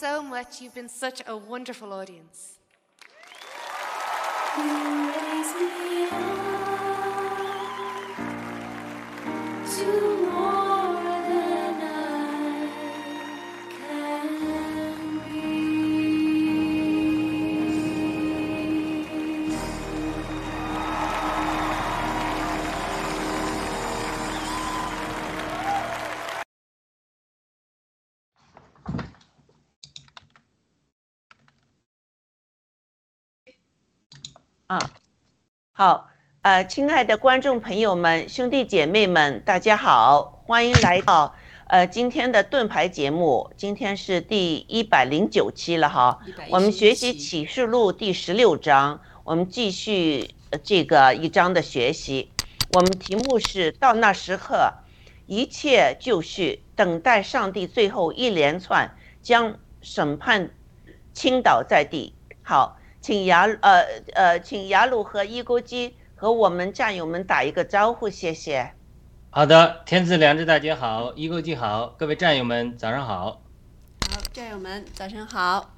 so much. You've been such a wonderful audience. 呃，亲爱的观众朋友们、兄弟姐妹们，大家好！欢迎来到呃今天的盾牌节目。今天是第一百零九期了哈，我们学习启示录第十六章。我们继续这个一章的学习，我们题目是：到那时刻，一切就绪，等待上帝最后一连串将审判倾倒在地。好，请雅呃呃，请雅鲁和伊沟基。和我们战友们打一个招呼，谢谢。好的，天赐良知，大家好，一哥记好，各位战友们早上好好，战友们早上好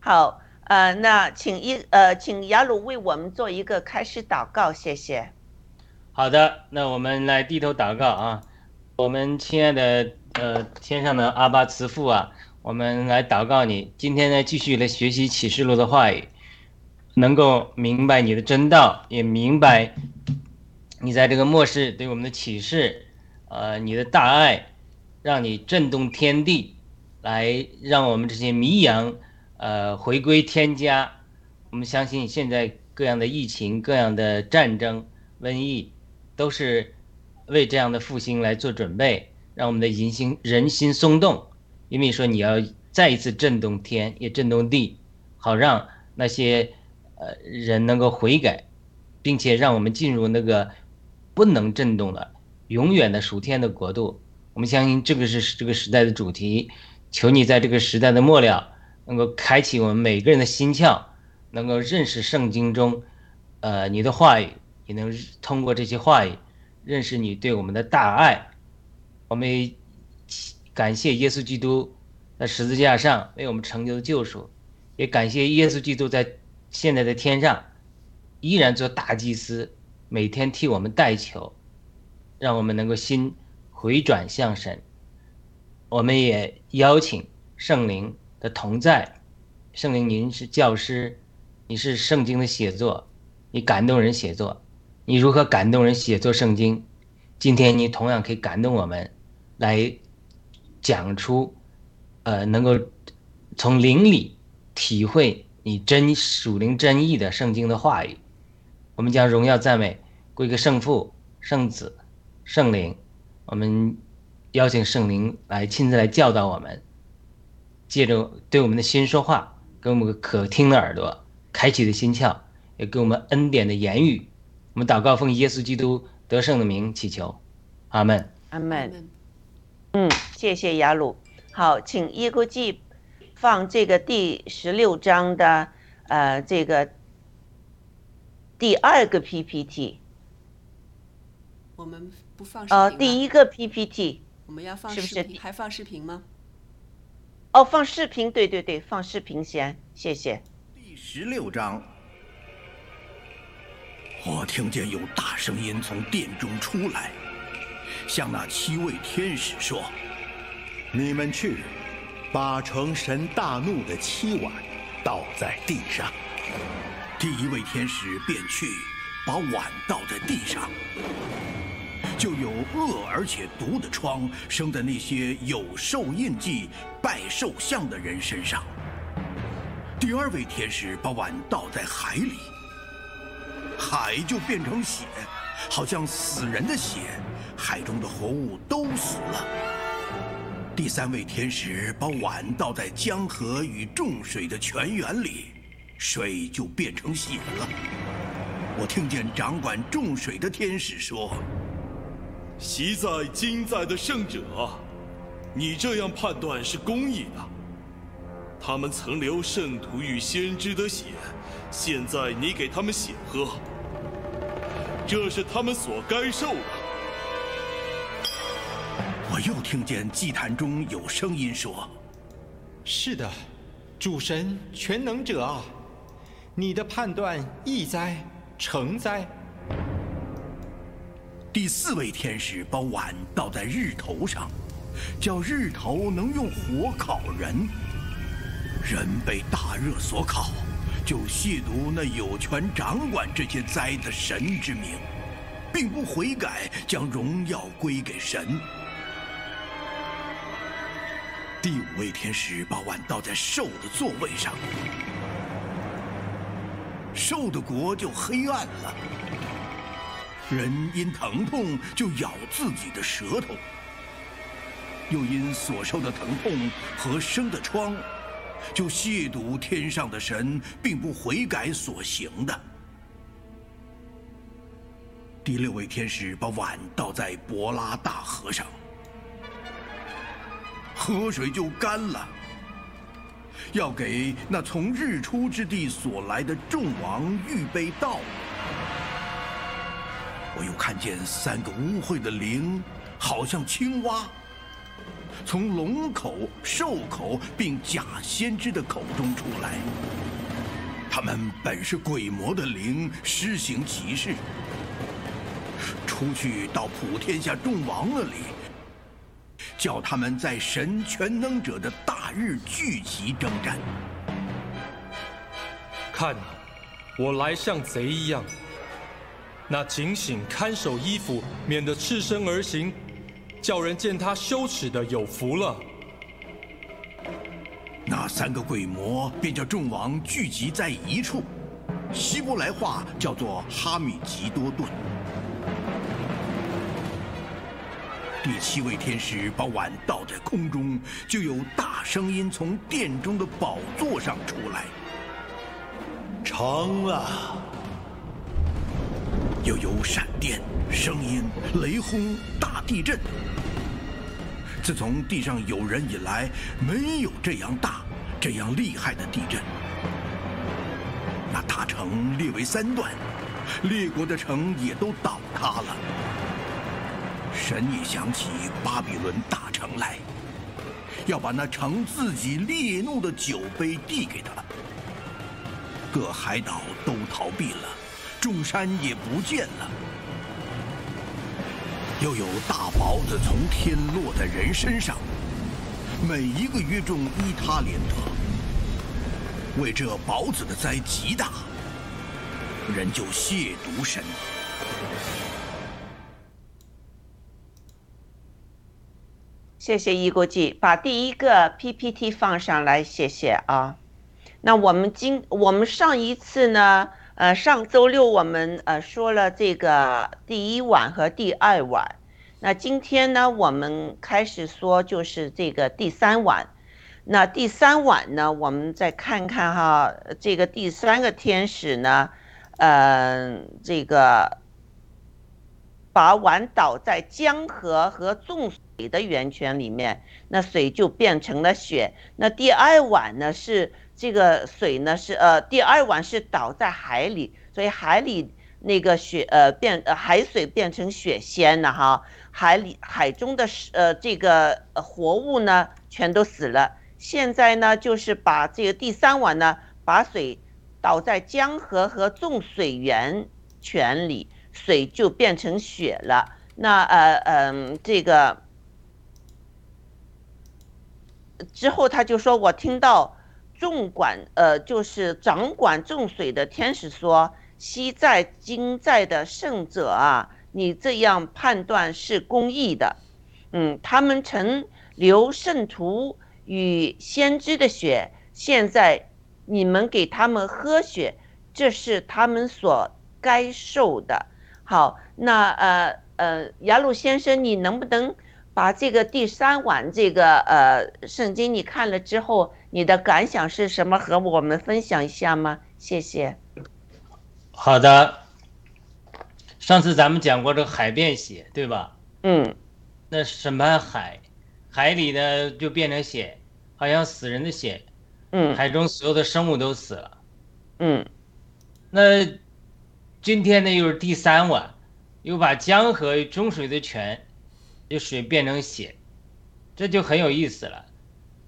好。呃，那请一，呃，请雅鲁为我们做一个开始祷告，谢谢。好的，那我们来低头祷告啊，我们亲爱的呃天上的阿巴慈父啊，我们来祷告你，今天呢继续来学习启示录的话语。能够明白你的真道，也明白你在这个末世对我们的启示，呃，你的大爱，让你震动天地，来让我们这些迷羊，呃，回归天家。我们相信现在各样的疫情、各样的战争、瘟疫，都是。为这样的复兴来做准备，让我们的人心人心松动，因为说你要再一次震动天，也震动地，好让那些呃人能够悔改，并且让我们进入那个不能震动的永远的属天的国度。我们相信这个是这个时代的主题。求你在这个时代的末了，能够开启我们每个人的心窍，能够认识圣经中，呃你的话语，也能通过这些话语。认识你对我们的大爱，我们感谢耶稣基督在十字架上为我们成就的救赎，也感谢耶稣基督在现在的天上依然做大祭司，每天替我们代求，让我们能够心回转向神。我们也邀请圣灵的同在，圣灵您是教师，你是圣经的写作，你感动人写作。你如何感动人写作圣经？今天你同样可以感动我们，来讲出，呃，能够从灵里体会你真属灵真意的圣经的话语。我们将荣耀赞美归给圣父、圣子、圣灵。我们邀请圣灵来亲自来教导我们，借着对我们的心说话，给我们个可听的耳朵，开启的心窍，也给我们恩典的言语。我们祷告，奉耶稣基督得胜的名祈求，阿门。阿门。嗯，谢谢雅鲁。好，请耶国记放这个第十六章的呃这个第二个 PPT。我们不放视频呃，第一个 PPT。我们要放视频，还放视频吗？哦，放视频，对对对，放视频先，谢谢。第十六章。我听见有大声音从殿中出来，向那七位天使说：“你们去，把成神大怒的七碗倒在地上。”第一位天使便去，把碗倒在地上，就有恶而且毒的疮生在那些有兽印记、拜兽像的人身上。第二位天使把碗倒在海里。海就变成血，好像死人的血，海中的活物都死了。第三位天使把碗倒在江河与众水的泉源里，水就变成血了。我听见掌管众水的天使说：“习在今在的圣者，你这样判断是公义的。他们曾流圣徒与先知的血。”现在你给他们血喝，这是他们所该受的。我又听见祭坛中有声音说：“是的，主神全能者啊，你的判断易哉，成哉。”第四位天使把碗倒在日头上，叫日头能用火烤人，人被大热所烤。就亵渎那有权掌管这些灾的神之名，并不悔改，将荣耀归给神。第五位天使把碗倒在兽的座位上，兽的国就黑暗了。人因疼痛就咬自己的舌头，又因所受的疼痛和生的疮。就亵渎天上的神，并不悔改所行的。第六位天使把碗倒在博拉大河上，河水就干了。要给那从日出之地所来的众王预备道。我又看见三个污秽的灵，好像青蛙。从龙口、兽口并假先知的口中出来。他们本是鬼魔的灵，施行奇事，出去到普天下众王那里，叫他们在神全能者的大日聚集征战。看，我来像贼一样。那警醒看守衣服，免得赤身而行，叫人见他羞耻的有福了。那三个鬼魔便叫众王聚集在一处，希伯来话叫做哈米吉多顿。第七位天使把碗倒在空中，就有大声音从殿中的宝座上出来，成了。又有闪电、声音、雷轰、大地震。自从地上有人以来，没有这样大、这样厉害的地震。那大城列为三段，列国的城也都倒塌了。神也想起巴比伦大城来，要把那城自己烈怒的酒杯递给他。各海岛都逃避了。众山也不见了，又有大雹子从天落在人身上，每一个约中伊他连得。为这雹子的灾极大，人就亵渎神。谢谢一国际，把第一个 PPT 放上来，谢谢啊。那我们今我们上一次呢？呃，上周六我们呃说了这个第一晚和第二晚，那今天呢，我们开始说就是这个第三晚。那第三晚呢，我们再看看哈，这个第三个天使呢，呃，这个把碗倒在江河和众水的源泉里面，那水就变成了血。那第二碗呢是。这个水呢是呃，第二碗是倒在海里，所以海里那个血呃变呃海水变成血仙了哈，海里海中的呃这个活物呢全都死了。现在呢就是把这个第三碗呢把水倒在江河和众水源泉里，水就变成血了。那呃嗯这个之后他就说我听到。众管呃，就是掌管众水的天使说：“西在今在的圣者啊，你这样判断是公义的。嗯，他们曾流圣徒与先知的血，现在你们给他们喝血，这是他们所该受的。好，那呃呃，雅鲁先生，你能不能？”把这个第三晚这个呃圣经你看了之后，你的感想是什么？和我们分享一下吗？谢谢。好的。上次咱们讲过这个海变血，对吧？嗯。那审判海，海里呢就变成血，好像死人的血。嗯。海中所有的生物都死了。嗯。那今天呢又是第三晚，又把江河与中水的泉。这水变成血，这就很有意思了。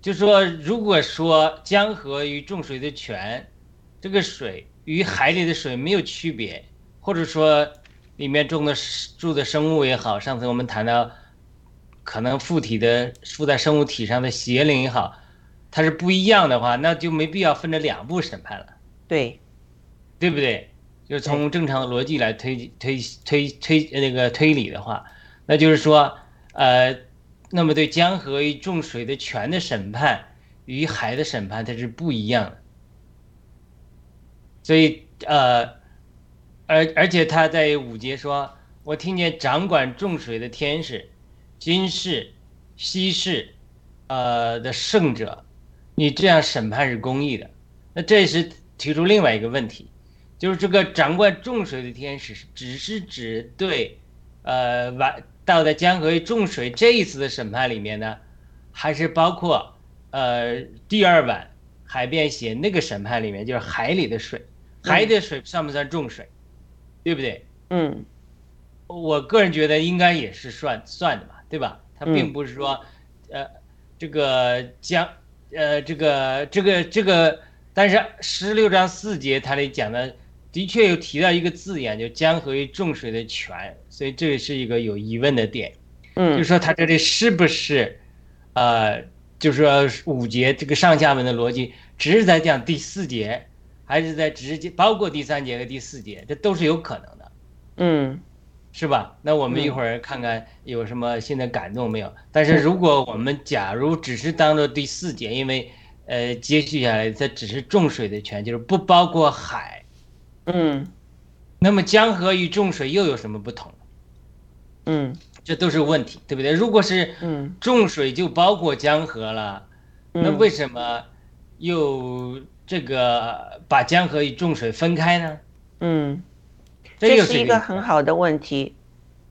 就说如果说江河与众水的泉，这个水与海里的水没有区别，或者说里面种的住的生物也好，上次我们谈到可能附体的附在生物体上的邪灵也好，它是不一样的话，那就没必要分着两步审判了。对，对不对？就从正常的逻辑来推推推推那个推理的话，那就是说。呃，那么对江河与众水的泉的审判与海的审判它是不一样的，所以呃，而而且他在五节说，我听见掌管众水的天使，今世、西世，呃的圣者，你这样审判是公义的。那这时提出另外一个问题，就是这个掌管众水的天使，只是指对，呃完。倒在江河重水这一次的审判里面呢，还是包括呃第二晚海变血那个审判里面，就是海里的水，海里的水算不算重水，对不对？嗯，我个人觉得应该也是算算的吧，对吧？它并不是说，呃，这个江，呃，这个这个这个，但是十六章四节它里讲的的确有提到一个字眼，就江河与众水的泉，所以这是一个有疑问的点。嗯，就说他这里是不是，呃，就是说五节这个上下文的逻辑，只是在讲第四节，还是在直接包括第三节和第四节，这都是有可能的。嗯。是吧？那我们一会儿看看有什么新的感动没有？但是如果我们假如只是当做第四节，因为呃接续下来它只是重水的泉，就是不包括海，嗯，那么江河与重水又有什么不同？嗯，这都是问题，对不对？如果是嗯重水就包括江河了，那为什么又这个把江河与重水分开呢？嗯。这是一个很好的问题，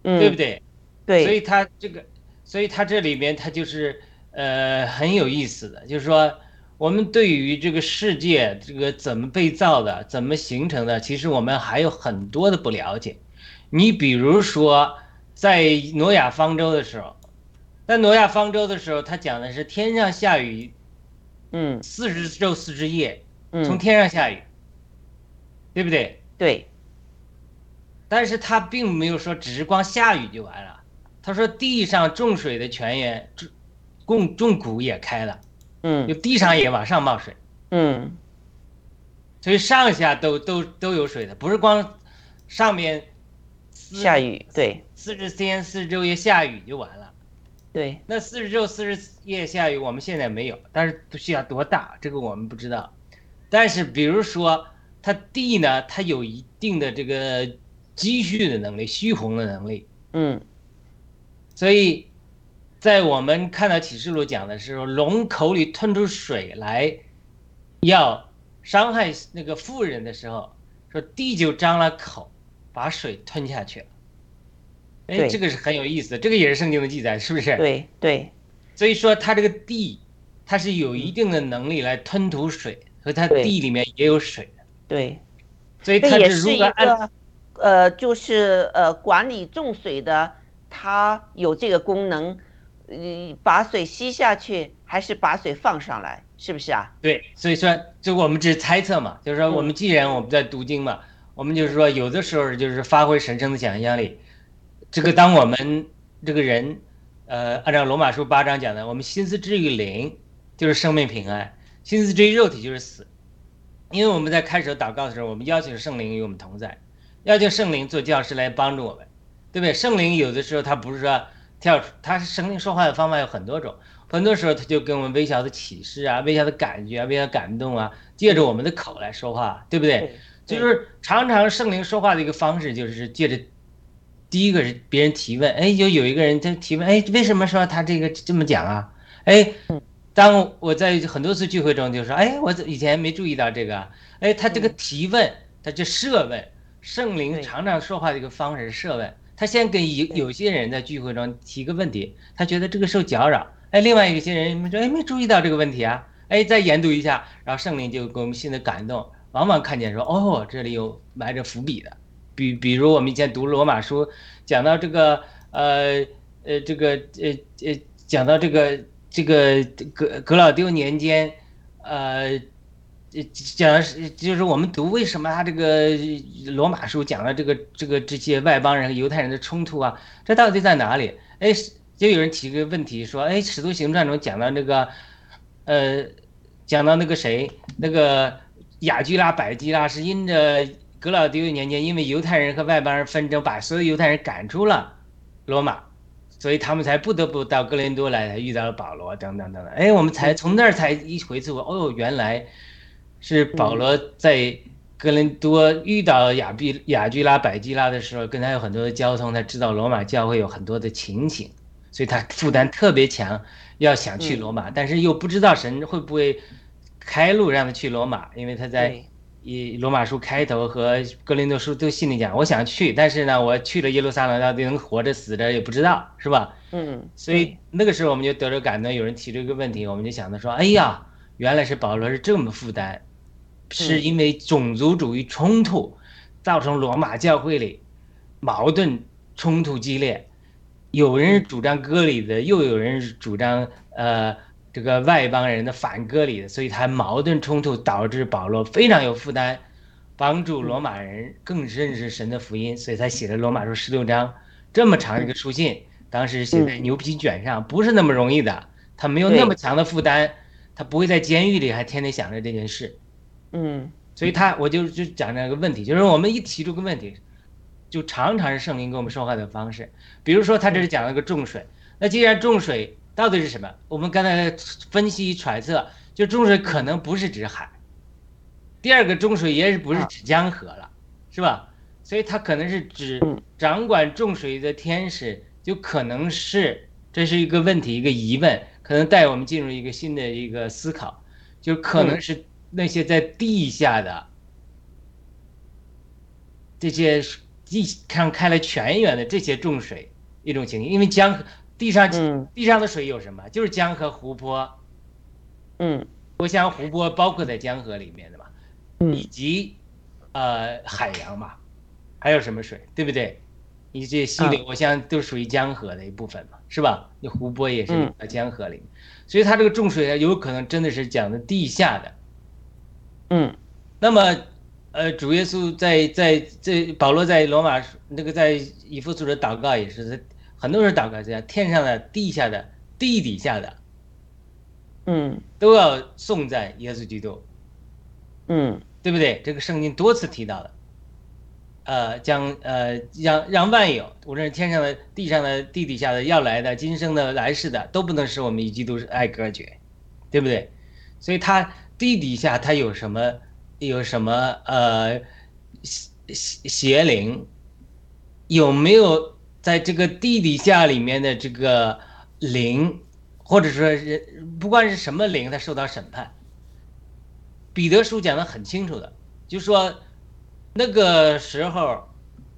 嗯，对不对？对，所以它这个，所以它这里面它就是呃很有意思的，就是说我们对于这个世界这个怎么被造的，怎么形成的，其实我们还有很多的不了解。你比如说在挪亚方舟的时候，在挪亚方舟的时候，他讲的是天上下雨，嗯，四十昼四十夜，嗯，从天上下雨，对不对？对。但是他并没有说只是光下雨就完了，他说地上种水的泉源，种种种谷也开了，嗯，就地上也往上冒水，嗯，所以上下都都都有水的，不是光上面下雨，对，四十天四十昼夜下雨就完了，对，那四十昼四十夜下雨我们现在没有，但是不需要多大，这个我们不知道，但是比如说它地呢，它有一定的这个。积蓄的能力，蓄洪的能力，嗯，所以，在我们看到启示录讲的时候，龙口里吞出水来，要伤害那个妇人的时候，说地就张了口，把水吞下去了。哎，这个是很有意思的，这个也是圣经的记载，是不是？对对。所以说，它这个地，它是有一定的能力来吞吐水，和它地里面也有水的。对。所以它是如果按。呃，就是呃，管理重水的，它有这个功能，呃，把水吸下去，还是把水放上来，是不是啊？对，所以说，就我们只是猜测嘛，就是说，我们既然我们在读经嘛，我们就是说，有的时候就是发挥神圣的想象力。这个，当我们这个人，呃，按照罗马书八章讲的，我们心思之于灵，就是生命平安；心思之于肉体，就是死。因为我们在开始祷告的时候，我们邀请圣灵与我们同在。要求圣灵做教师来帮助我们，对不对？圣灵有的时候他不是说跳出，他是圣灵说话的方法有很多种，很多时候他就给我们微小的启示啊、微小的感觉啊、微小感动啊，借着我们的口来说话，对不对？就是常常圣灵说话的一个方式，就是借着第一个是别人提问，哎，就有一个人他提问，哎，为什么说他这个这么讲啊？哎，当我在很多次聚会中就说，哎，我以前没注意到这个，哎，他这个提问，他就设问。圣灵常常说话的一个方式是设问，他先跟有有些人在聚会中提个问题，他觉得这个受搅扰，哎，另外有些人说，哎，没注意到这个问题啊，哎，再研读一下，然后圣灵就给我们新的感动，往往看见说，哦，这里有埋着伏笔的，比比如我们以前读罗马书，讲到这个，呃呃，这个呃呃，讲到这个这个格格老丢年间，呃。讲的是就是我们读为什么他这个罗马书讲了这个这个这些外邦人和犹太人的冲突啊？这到底在哪里？哎，就有人提个问题说，哎，《使徒行传》中讲到那个，呃，讲到那个谁，那个雅居拉、百基拉是因着格老丢年间，因为犹太人和外邦人纷争，把所有犹太人赶出了罗马，所以他们才不得不到哥林多来，才遇到了保罗等等等等。哎，我们才从那儿才一回溯，哦，原来。是保罗在哥林多遇到亚比亚居拉、百基拉的时候，跟他有很多的交通，他知道罗马教会有很多的情形，所以他负担特别强，要想去罗马，但是又不知道神会不会开路让他去罗马，因为他在以罗马书开头和哥林多书都心里讲，我想去，但是呢，我去了耶路撒冷到底能活着死着也不知道，是吧？嗯，所以那个时候我们就得着感动，有人提出一个问题，我们就想着说，哎呀，原来是保罗是这么负担。是因为种族主义冲突，造成罗马教会里矛盾冲突激烈，有人主张割礼的，又有人主张呃这个外邦人的反割礼的，所以他矛盾冲突导致保罗非常有负担，帮助罗马人更认识神的福音，所以他写了罗马书十六章这么长一个书信，当时写在牛皮卷上，不是那么容易的，他没有那么强的负担，他不会在监狱里还天天想着这件事，嗯所以他我就就讲这个问题，就是我们一提出个问题，就常常是圣灵跟我们说话的方式。比如说他这是讲了个重水，那既然重水到底是什么？我们刚才分析揣测，就重水可能不是指海，第二个重水也是不是指江河了，是吧？所以它可能是指掌管重水的天使，就可能是这是一个问题，一个疑问，可能带我们进入一个新的一个思考，就可能是那些在地下的这些地上开了泉源的这些重水一种情形，因为江河地上地上的水有什么？就是江河、湖泊，嗯，我想湖泊包括在江河里面的嘛，嗯以及呃海洋嘛，还有什么水，对不对？你这些溪流，我想都属于江河的一部分嘛，是吧？你湖泊也是在江河里，所以它这个重水啊，有可能真的是讲的地下的。嗯，那么，呃，主耶稣在在这保罗在罗马那个在以弗所的祷告也是，在很多人祷告这样，天上的、地下的、地底下的，嗯。都要颂赞耶稣基督，嗯。对不对？这个圣经多次提到的，呃，将呃让让万有，无论是天上的、地上的、地底下的、要来的、今生的、来世的，都不能使我们与基督爱隔绝，对不对？所以它地底下它有什么有什么呃邪邪邪灵，有没有在这个地底下里面的这个灵，或者说是不管是什么灵，它受到审判。彼得书讲的很清楚的，就说那个时候，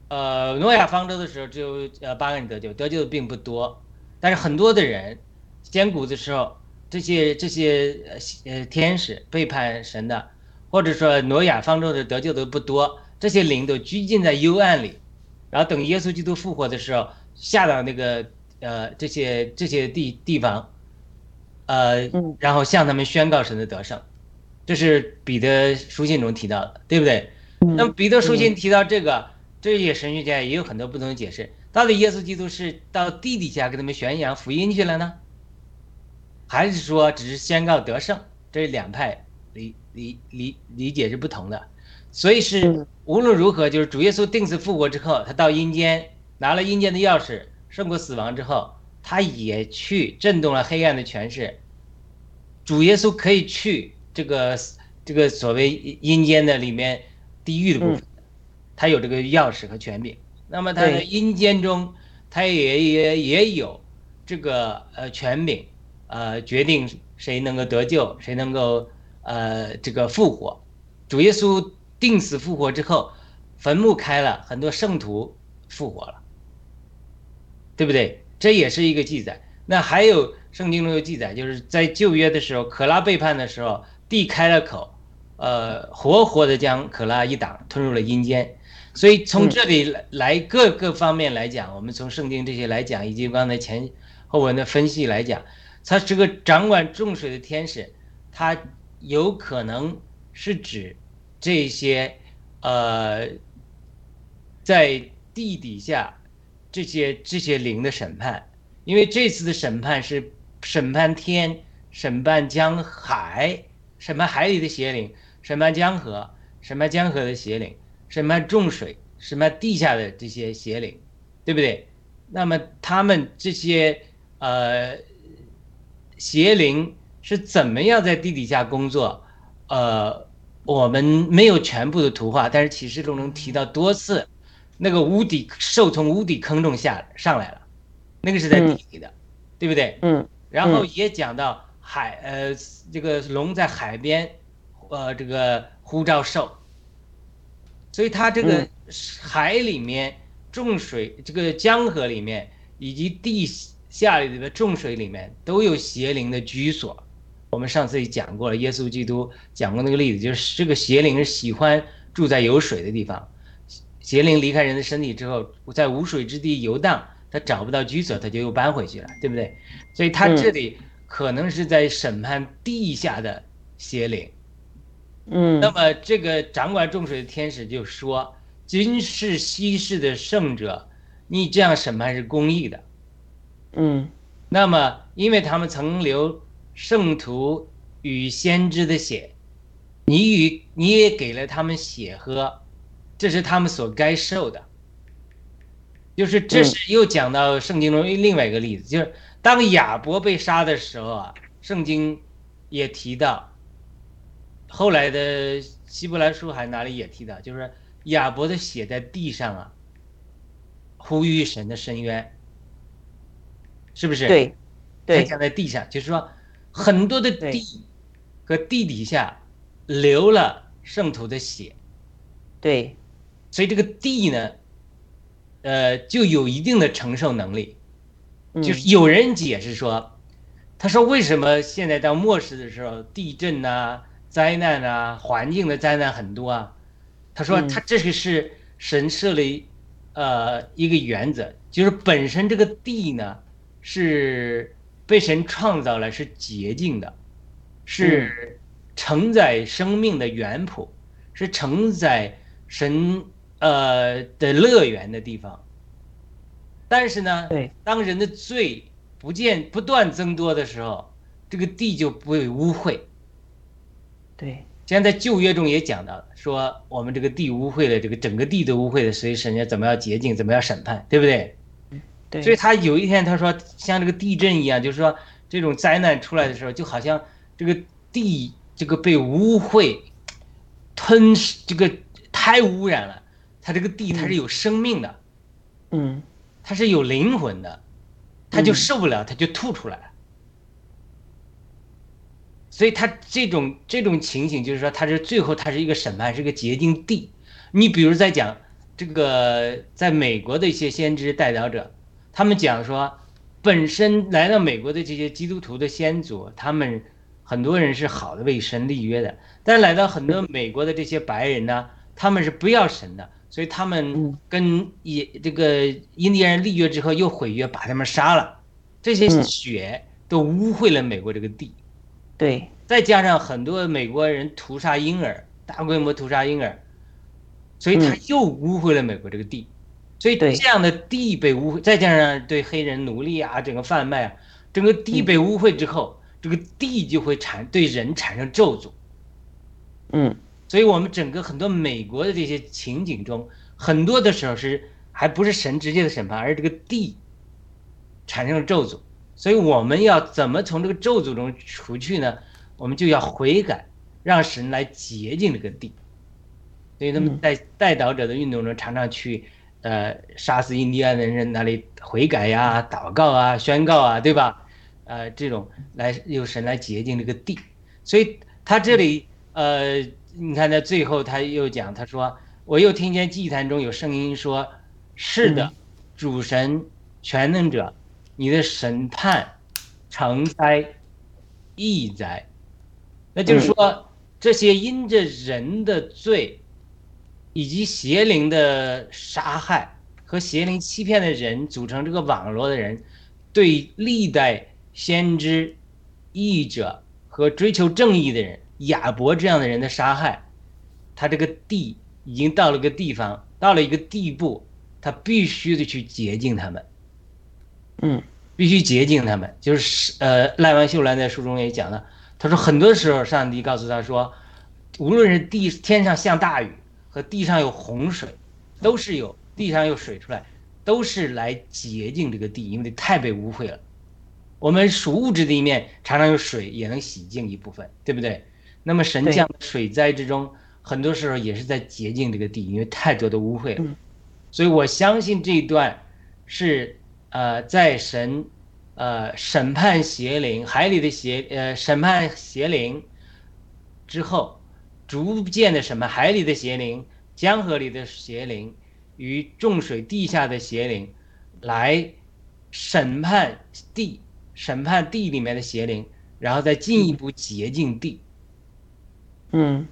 呃，诺亚方舟的时候只有呃八个人得救，得救的并不多，但是很多的人，先古的时候，这些这些呃呃天使背叛神的，或者说挪亚方舟的得救的不多，这些灵都拘禁在幽暗里，然后等耶稣基督复活的时候，下到那个呃这些这些地地方，呃，然后向他们宣告神的得胜。这是彼得书信中提到的，对不对？那么彼得书信提到这个，这些神学家也有很多不同的解释。到底耶稣基督是到地底下给他们宣扬福音去了呢，还是说只是宣告得胜？这两派理理理理解是不同的。所以是无论如何，就是主耶稣定死复活之后，他到阴间拿了阴间的钥匙，胜过死亡之后，他也去震动了黑暗的权势。主耶稣可以去。这个这个所谓阴间的里面地狱的部分，他有这个钥匙和权柄。那么他在阴间中，他也也也有这个呃权柄，呃决定谁能够得救，谁能够呃这个复活。主耶稣定死复活之后，坟墓开了，很多圣徒复活了，对不对？这也是一个记载。那还有圣经中有记载，就是在旧约的时候，可拉背叛的时候。地开了口，呃，活活的将可拉一党吞入了阴间，所以从这里来来各个方面来讲，我们从圣经这些来讲，以及刚才前后文的分析来讲，他是个掌管众水的天使，他有可能是指这些呃，在地底下这些这些灵的审判，因为这次的审判是审判天，审判江海。审判海里的邪灵，审判江河，审判江河的邪灵，审判重水，审判地下的这些邪灵，对不对？那么他们这些呃邪灵是怎么样在地底下工作？呃，我们没有全部的图画，但是启示录中提到多次，那个无底兽从无底坑中下上来了，那个是在地底的，对不对？嗯。然后也讲到。海呃，这个龙在海边，呃，这个呼召兽，所以它这个海里面重水，这个江河里面以及地下里的重水里面都有邪灵的居所。我们上次也讲过了，耶稣基督讲过那个例子，就是这个邪灵是喜欢住在有水的地方，邪灵离开人的身体之后，在无水之地游荡，他找不到居所，他就又搬回去了，对不对？所以他这里可能是在审判地下的邪灵。嗯，那么这个掌管众水的天使就说：“今世昔世的圣者，你这样审判是公义的。”嗯，那么因为他们曾流圣徒与先知的血，你与你也给了他们血喝，这是他们所该受的。就是这是又讲到圣经中另外一个例子，就是当亚伯被杀的时候啊，圣经也提到。后来的希伯来书还哪里也提到，就是亚伯的血在地上啊，呼吁神的深渊，是不是？对，对，讲在地下，就是说很多的地和地底下流了圣徒的血，对，所以这个地呢，呃，就有一定的承受能力。就是有人解释说，他说为什么现在到末世的时候，地震呐？灾难啊，环境的灾难很多啊。他说，他这个是神设立，呃，一个原则，就是本身这个地呢是被神创造了，是洁净的，是承载生命的原谱，是承载神呃的乐园的地方。但是呢，当人的罪不见不断增多的时候，这个地就不会污秽。对，现在旧约中也讲到了，说我们这个地污秽了，这个整个地都污秽了，所以神要怎么样洁净，怎么样审判，对不对？对。所以他有一天他说，像这个地震一样，就是说这种灾难出来的时候，就好像这个地这个被污秽吞噬，这个太污染了。它这个地它是有生命的，嗯，它是有灵魂的，它就受不了，它就吐出来了。所以他这种这种情形，就是说，他是最后他是一个审判，是个洁净地。你比如在讲这个，在美国的一些先知代表者，他们讲说，本身来到美国的这些基督徒的先祖，他们很多人是好的为神立约的，但来到很多美国的这些白人呢，他们是不要神的，所以他们跟也这个印第安人立约之后又毁约，把他们杀了，这些血都污秽了美国这个地。对，再加上很多美国人屠杀婴儿，大规模屠杀婴儿，所以他又污秽了美国这个地，所以这样的地被污，再加上对黑人奴隶啊，整个贩卖啊，整个地被污秽之后，这个地就会产对人产生咒诅。嗯，所以我们整个很多美国的这些情景中，很多的时候是还不是神直接的审判，而是这个地产生了咒诅。所以我们要怎么从这个咒诅中除去呢？我们就要悔改，让神来洁净这个地。所以他们在带导者的运动中，常常去，呃，杀死印第安人那里悔改呀、祷告啊、宣告啊，对吧？呃，这种来用神来洁净这个地。所以他这里，呃，你看他最后他又讲，他说：“我又听见祭坛中有声音说，是的，主神全能者。”你的审判成灾易灾，那就是说，这些因着人的罪，以及邪灵的杀害和邪灵欺骗的人组成这个网络的人，对历代先知、义者和追求正义的人亚伯这样的人的杀害，他这个地已经到了个地方，到了一个地步，他必须得去洁净他们。嗯，必须洁净他们，就是呃，赖万秀兰在书中也讲了，他说很多时候上帝告诉他说，无论是地天上下大雨和地上有洪水，都是有地上有水出来，都是来洁净这个地，因为太被污秽了。我们属物质的一面，常常有水也能洗净一部分，对不对？那么神降水灾之中，很多时候也是在洁净这个地，因为太多的污秽了。所以我相信这一段是。呃，在神，呃，审判邪灵，海里的邪，呃，审判邪灵之后，逐渐的什么海里的邪灵，江河里的邪灵，与重水地下的邪灵，来审判地，审判地里面的邪灵，然后再进一步洁净地。嗯，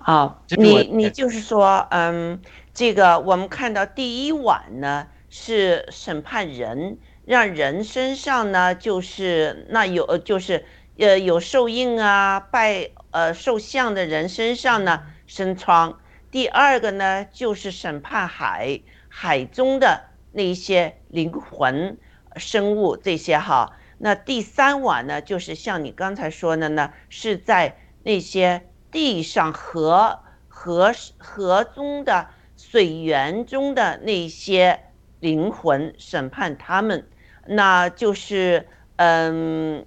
好，你你就是说，嗯，这个我们看到第一晚呢。是审判人，让人身上呢就是那有呃就是呃有受印啊拜呃受像的人身上呢生疮。第二个呢就是审判海海中的那些灵魂生物这些哈。那第三碗呢就是像你刚才说的呢，是在那些地上河河河中的。水源中的那些灵魂审判他们，那就是，嗯，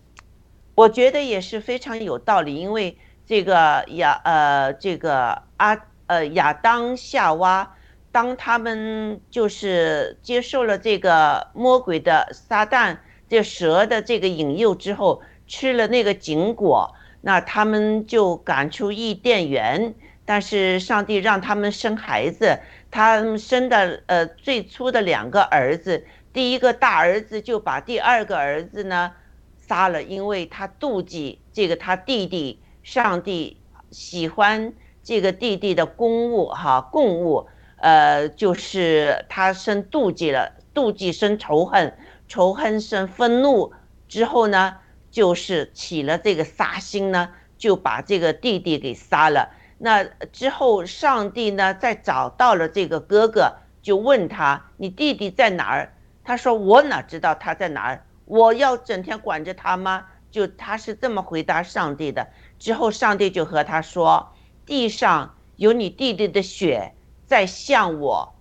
我觉得也是非常有道理，因为这个亚呃这个阿呃亚当夏娃，当他们就是接受了这个魔鬼的撒旦这蛇的这个引诱之后，吃了那个禁果，那他们就赶出伊甸园。但是上帝让他们生孩子，他们生的呃最初的两个儿子，第一个大儿子就把第二个儿子呢杀了，因为他妒忌这个他弟弟，上帝喜欢这个弟弟的公物哈供物，呃就是他生妒忌了，妒忌生仇恨，仇恨生愤怒之后呢，就是起了这个杀心呢，就把这个弟弟给杀了。那之后，上帝呢，在找到了这个哥哥，就问他：“你弟弟在哪儿？”他说：“我哪知道他在哪儿？我要整天管着他吗？”就他是这么回答上帝的。之后，上帝就和他说：“地上有你弟弟的血在向我，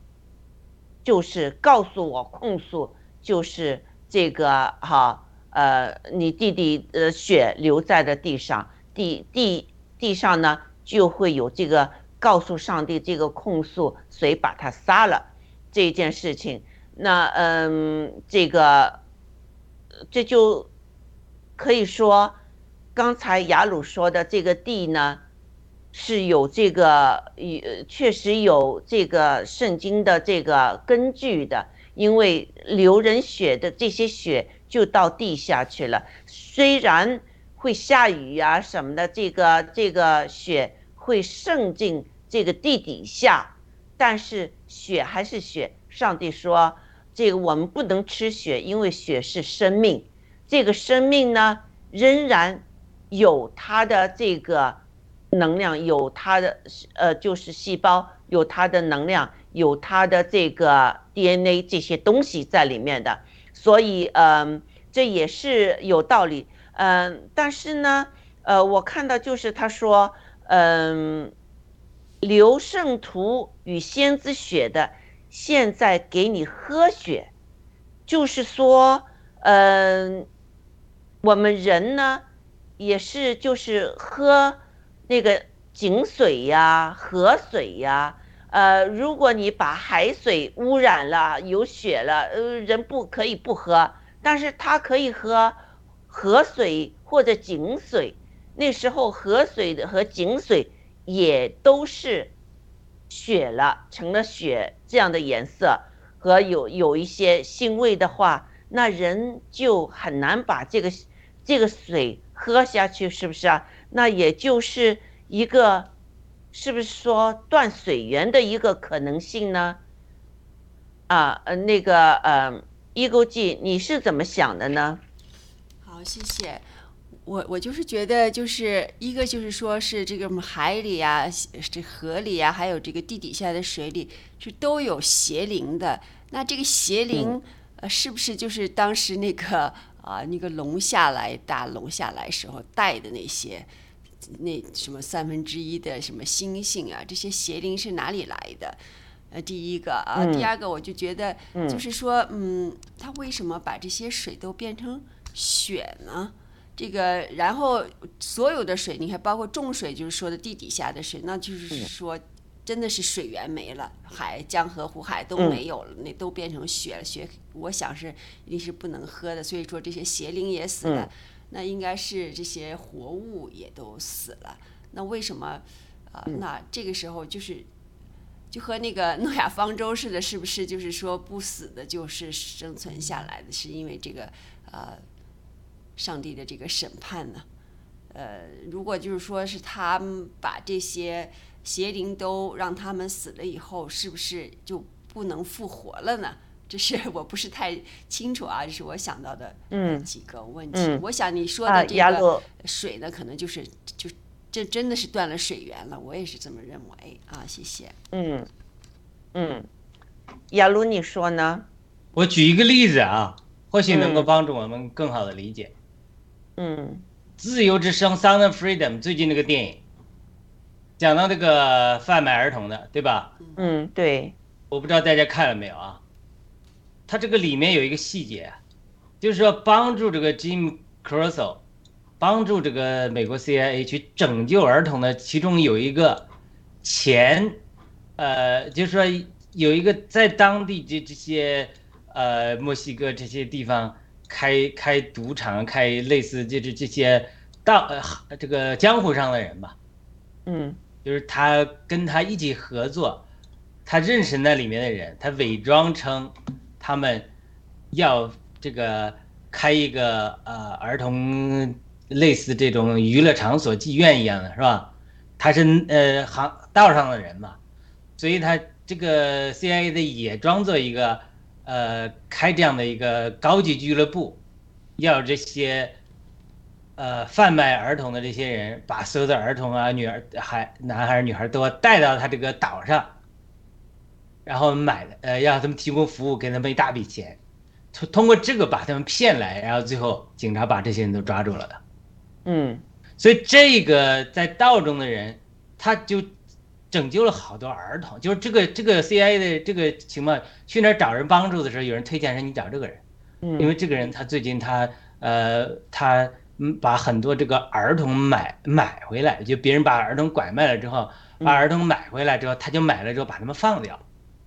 就是告诉我控诉，就是这个哈呃，你弟弟的血留在了地上，地地地上呢。”就会有这个告诉上帝这个控诉谁把他杀了这件事情，那嗯，这个这就可以说，刚才雅鲁说的这个地呢，是有这个呃，确实有这个圣经的这个根据的，因为流人血的这些血就到地下去了，虽然会下雨呀什么的，这个这个血。会渗进这个地底下，但是血还是血。上帝说：“这个我们不能吃血，因为血是生命。这个生命呢，仍然有它的这个能量，有它的呃，就是细胞有它的能量，有它的这个 DNA 这些东西在里面的。所以，嗯，这也是有道理。嗯，但是呢，呃，我看到就是他说。”嗯，刘圣徒与先知血的，现在给你喝血，就是说，嗯，我们人呢，也是就是喝那个井水呀、河水呀，呃，如果你把海水污染了、有血了，呃，人不可以不喝，但是他可以喝河水或者井水。那时候河水和井水也都是血了，成了血这样的颜色和有有一些腥味的话，那人就很难把这个这个水喝下去，是不是啊？那也就是一个，是不是说断水源的一个可能性呢？啊，呃，那个，呃，一钩记，你是怎么想的呢？好，谢谢。我我就是觉得，就是一个就是说是这个海里啊，这河里啊，还有这个地底下的水里，是都有邪灵的。那这个邪灵，呃，是不是就是当时那个啊，那个龙下来，大龙下来时候带的那些，那什么三分之一的什么星星啊，这些邪灵是哪里来的？呃，第一个啊，第二个我就觉得，就是说，嗯，他为什么把这些水都变成雪呢？这个，然后所有的水，你看，包括重水，就是说的地底下的水，那就是说，真的是水源没了，海、江河、湖海都没有了，那都变成雪了。雪，我想是一定是不能喝的。所以说，这些邪灵也死了，那应该是这些活物也都死了。那为什么啊？那这个时候就是，就和那个诺亚方舟似的，是不是？就是说，不死的就是生存下来的，是因为这个呃。上帝的这个审判呢？呃，如果就是说是他们把这些邪灵都让他们死了以后，是不是就不能复活了呢？这是我不是太清楚啊，这是我想到的嗯几个问题。嗯我想你说啊的这个雅鲁水呢，可能就是就这真的是断了水源了，我也是这么认为啊。谢谢。嗯嗯，雅鲁你说呢？我举一个例子啊，或许能够嗯帮助我们更好的理解。嗯自由之声》（Sound of Freedom） 最近那个电影，讲到这个贩卖儿童的，对吧？嗯，对，我不知道大家看了没有啊？他这个里面有一个细节啊，就是说帮助这个 Jim Crusoe，帮助这个美国 CIA 去拯救儿童的，其中有一个前，呃，就是说有一个在当地这这些呃墨西哥这些地方开开赌场、开类似这这这些道呃这个江湖上的人吧，嗯就是他跟他一起合作，他认识那里面的人，他伪装成他们要这个开一个呃儿童类似这种娱乐场所、妓院一样的是吧？他是呃行道上的人嘛，所以他这个 CIA 的也装作一个呃开这样的一个高级俱乐部，要这些呃贩卖儿童的这些人，把所有的儿童啊、女儿、孩、男孩、女孩都要带到他这个岛上，然后买呃让他们提供服务，给他们一大笔钱，通通过这个把他们骗来，然后最后警察把这些人都抓住了的。嗯所以这个在道中的人，他就拯救了好多儿童。就是这个这个 CIA 的这个情况，去那儿找人帮助的时候，有人推荐说你找这个人，嗯，因为这个人他最近他呃他嗯把很多这个儿童买买回来，就别人把儿童拐卖了之后，把儿童买回来之后，他就买了之后把他们放掉，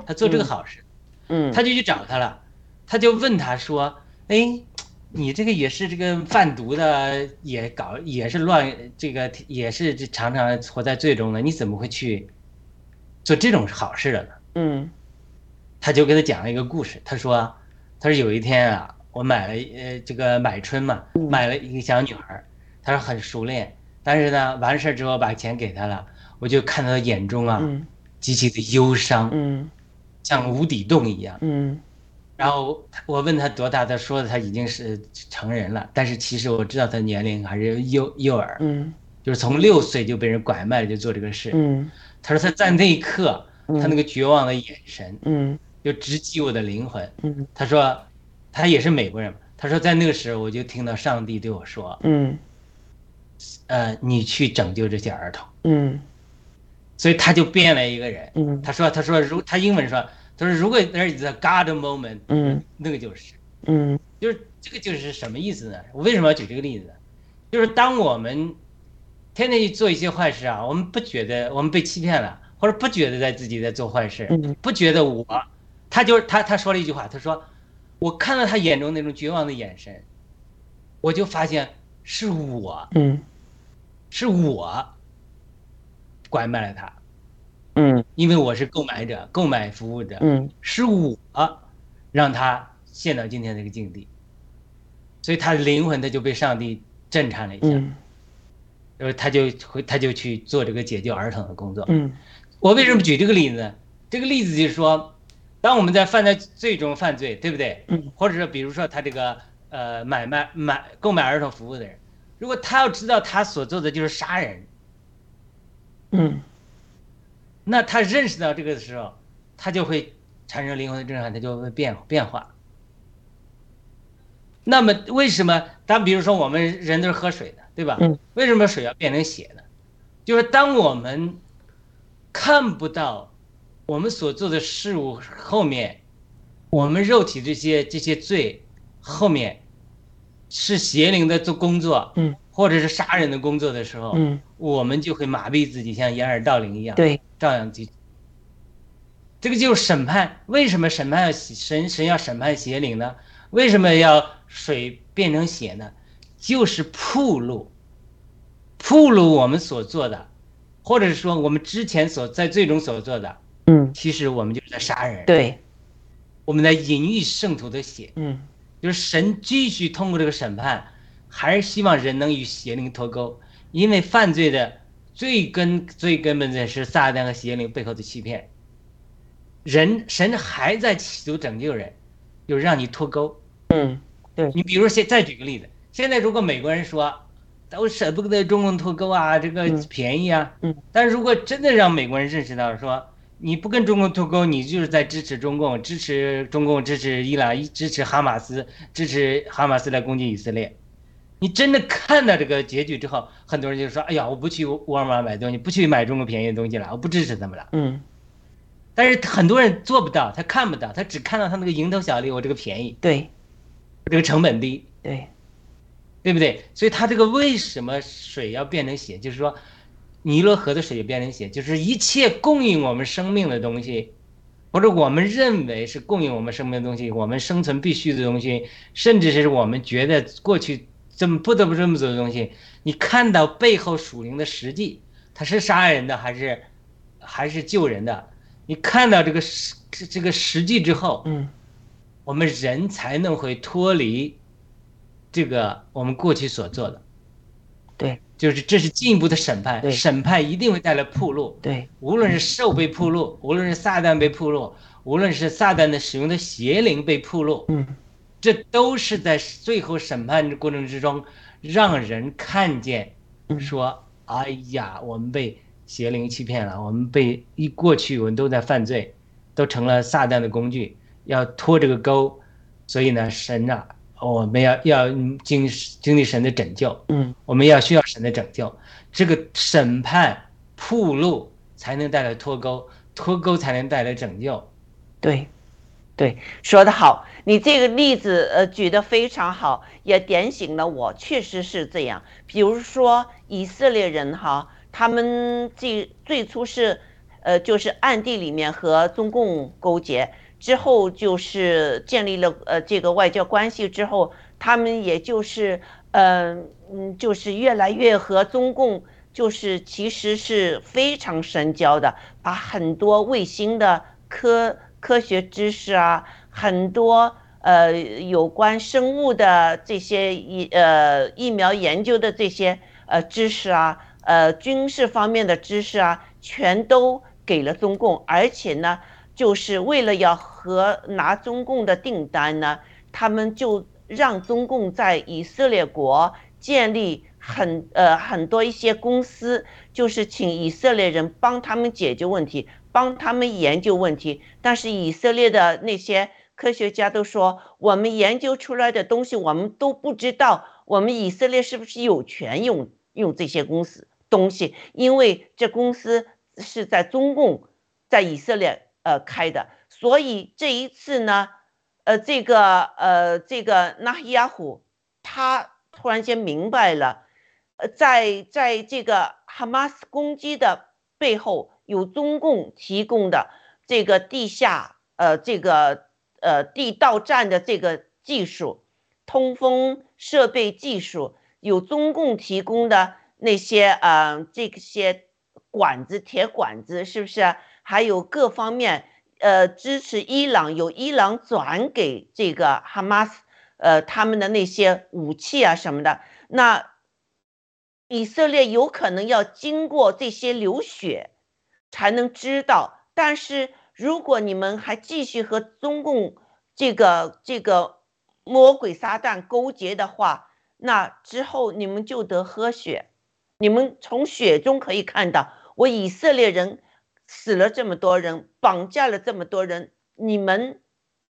他做这个好事。嗯他就去找他了，他就问他说：“哎，你这个也是这个贩毒的，也搞也是乱，这个也是这常常活在罪中的，你怎么会去做这种好事的呢？”嗯他就给他讲了一个故事，他说：“他说有一天啊，我买了呃这个买春嘛，买了一个小女孩儿，他说很熟练，但是呢完事儿之后把钱给她了，我就看到他眼中啊嗯极其的忧伤，嗯像无底洞一样。”嗯然后我问她多大，她说她已经是成人了，但是其实我知道他年龄还是幼幼儿，嗯就是从六岁就被人拐卖了就做这个事。嗯他说她在那一刻，她那个绝望的眼神嗯就直击我的灵魂。嗯他说他也是美国人嘛，他说在那个时候我就听到上帝对我说，嗯呃，你去拯救这些儿童。嗯所以他就变了一个人。嗯他说他说如他英文说他说如果 there is a God moment，嗯那个就是。嗯就是这个就是什么意思呢？我为什么要举这个例子呢？就是当我们天天去做一些坏事啊，我们不觉得我们被欺骗了，或者不觉得在自己在做坏事，嗯不觉得我，他就是他他说了一句话，他说我看到他眼中那种绝望的眼神，我就发现是我嗯。是我拐卖了他，嗯。因为我是购买者，购买服务者，嗯。是我让他陷到今天这个境地，所以他的灵魂他就被上帝震颤了一下，嗯。他就回他就去做这个解救儿童的工作。嗯。我为什么举这个例子呢？这个例子就是说，当我们在犯在罪中犯罪，对不对？嗯或者说，比如说他这个呃买卖买购买儿童服务的人，如果他要知道他所做的就是杀人，嗯那他认识到这个的时候，他就会产生灵魂的震撼，他就会变变化。那么为什么当比如说我们人都是喝水的，对吧？嗯为什么水要变成血呢？就是当我们看不到我们所做的事物后面，我们肉体这些这些罪后面是邪灵的做工作，嗯，或者是杀人的工作的时候，嗯，我们就会麻痹自己，像掩耳盗铃一样，对，照样去。这个就是审判。为什么审判要神神要审判邪灵呢？为什么要水变成血呢？就是铺路，铺路我们所做的，或者是说我们之前所在最终所做的，嗯。其实我们就是在杀人，对，我们在隐喻圣徒的血，嗯。就是神继续通过这个审判，还是希望人能与邪灵脱钩，因为犯罪的最根最根本的是撒旦和邪灵背后的欺骗。人神还在企图拯救人，就让你脱钩。嗯，对。你比如现再举个例子，现在如果美国人说都舍不得中共脱钩啊，这个嗯。便宜啊，嗯，但如果真的让美国人认识到说你不跟中共脱钩，你就是在支持中共，支持中共，支持伊朗，支持哈马斯，支持哈马斯来攻击以色列。你真的看到这个结局之后，很多人就说：“哎呀，我不去沃尔玛买东西，不去买中国便宜的东西了，我不支持他们了。”嗯但是很多人做不到，他看不到，他只看到他那个蝇头小利，我这个便宜，对我这个成本低，对对不对？所以他这个为什么水要变成血，就是说，尼罗河的水就变成血，就是一切供应我们生命的东西，或者我们认为是供应我们生命的东西，我们生存必须的东西，甚至是我们觉得过去这么不得不这么做的东西，你看到背后属灵的实际，它是杀人的还是还是救人的？你看到这个实这个实际之后，嗯我们人才能会脱离这个我们过去所做的。对，就是这是进一步的审判，对。审判一定会带来铺路。对。无论是兽被铺路，无论是撒旦被铺路，无论是撒旦的使用的邪灵被铺路，嗯。这都是在最后审判的过程之中，让人看见，嗯。说，哎呀，我们被邪灵欺骗了，我们被一过去我们都在犯罪，都成了撒旦的工具，要脱这个钩，所以呢，神啊，我们要要经经历神的拯救，嗯。我们要需要神的拯救，这个审判铺路才能带来脱钩，脱钩才能带来拯救。对，对，说得好，你这个例子呃举得非常好，也点醒了我，确实是这样。比如说以色列人哈，他们最最初是呃就是暗地里面和中共勾结，之后就是建立了呃这个外交关系之后，他们也就是呃嗯就是越来越和中共。就是其实是非常深交的，把很多卫星的科科学知识啊，很多呃有关生物的这些疫呃疫苗研究的这些呃知识啊，呃军事方面的知识啊，全都给了中共，而且呢，就是为了要和拿中共的订单呢，他们就让中共在以色列国建立很呃很多一些公司，就是请以色列人帮他们解决问题，帮他们研究问题。但是以色列的那些科学家都说，我们研究出来的东西，我们都不知道，我们以色列是不是有权用用这些公司东西？因为这公司是在中共在以色列呃开的，所以这一次呢，呃，这个呃这个纳希亚虎他突然间明白了。呃，在在这个哈马斯攻击的背后，有中共提供的这个地下呃这个呃地道战的这个技术，通风设备技术，有中共提供的那些呃这些管子铁管子，是不是？还有各方面呃支持伊朗，由伊朗转给这个哈马斯呃他们的那些武器啊什么的，那。以色列有可能要经过这些流血，才能知道。但是如果你们还继续和中共这个这个魔鬼撒旦勾结的话，那之后你们就得喝血。你们从血中可以看到，我以色列人死了这么多人，绑架了这么多人，你们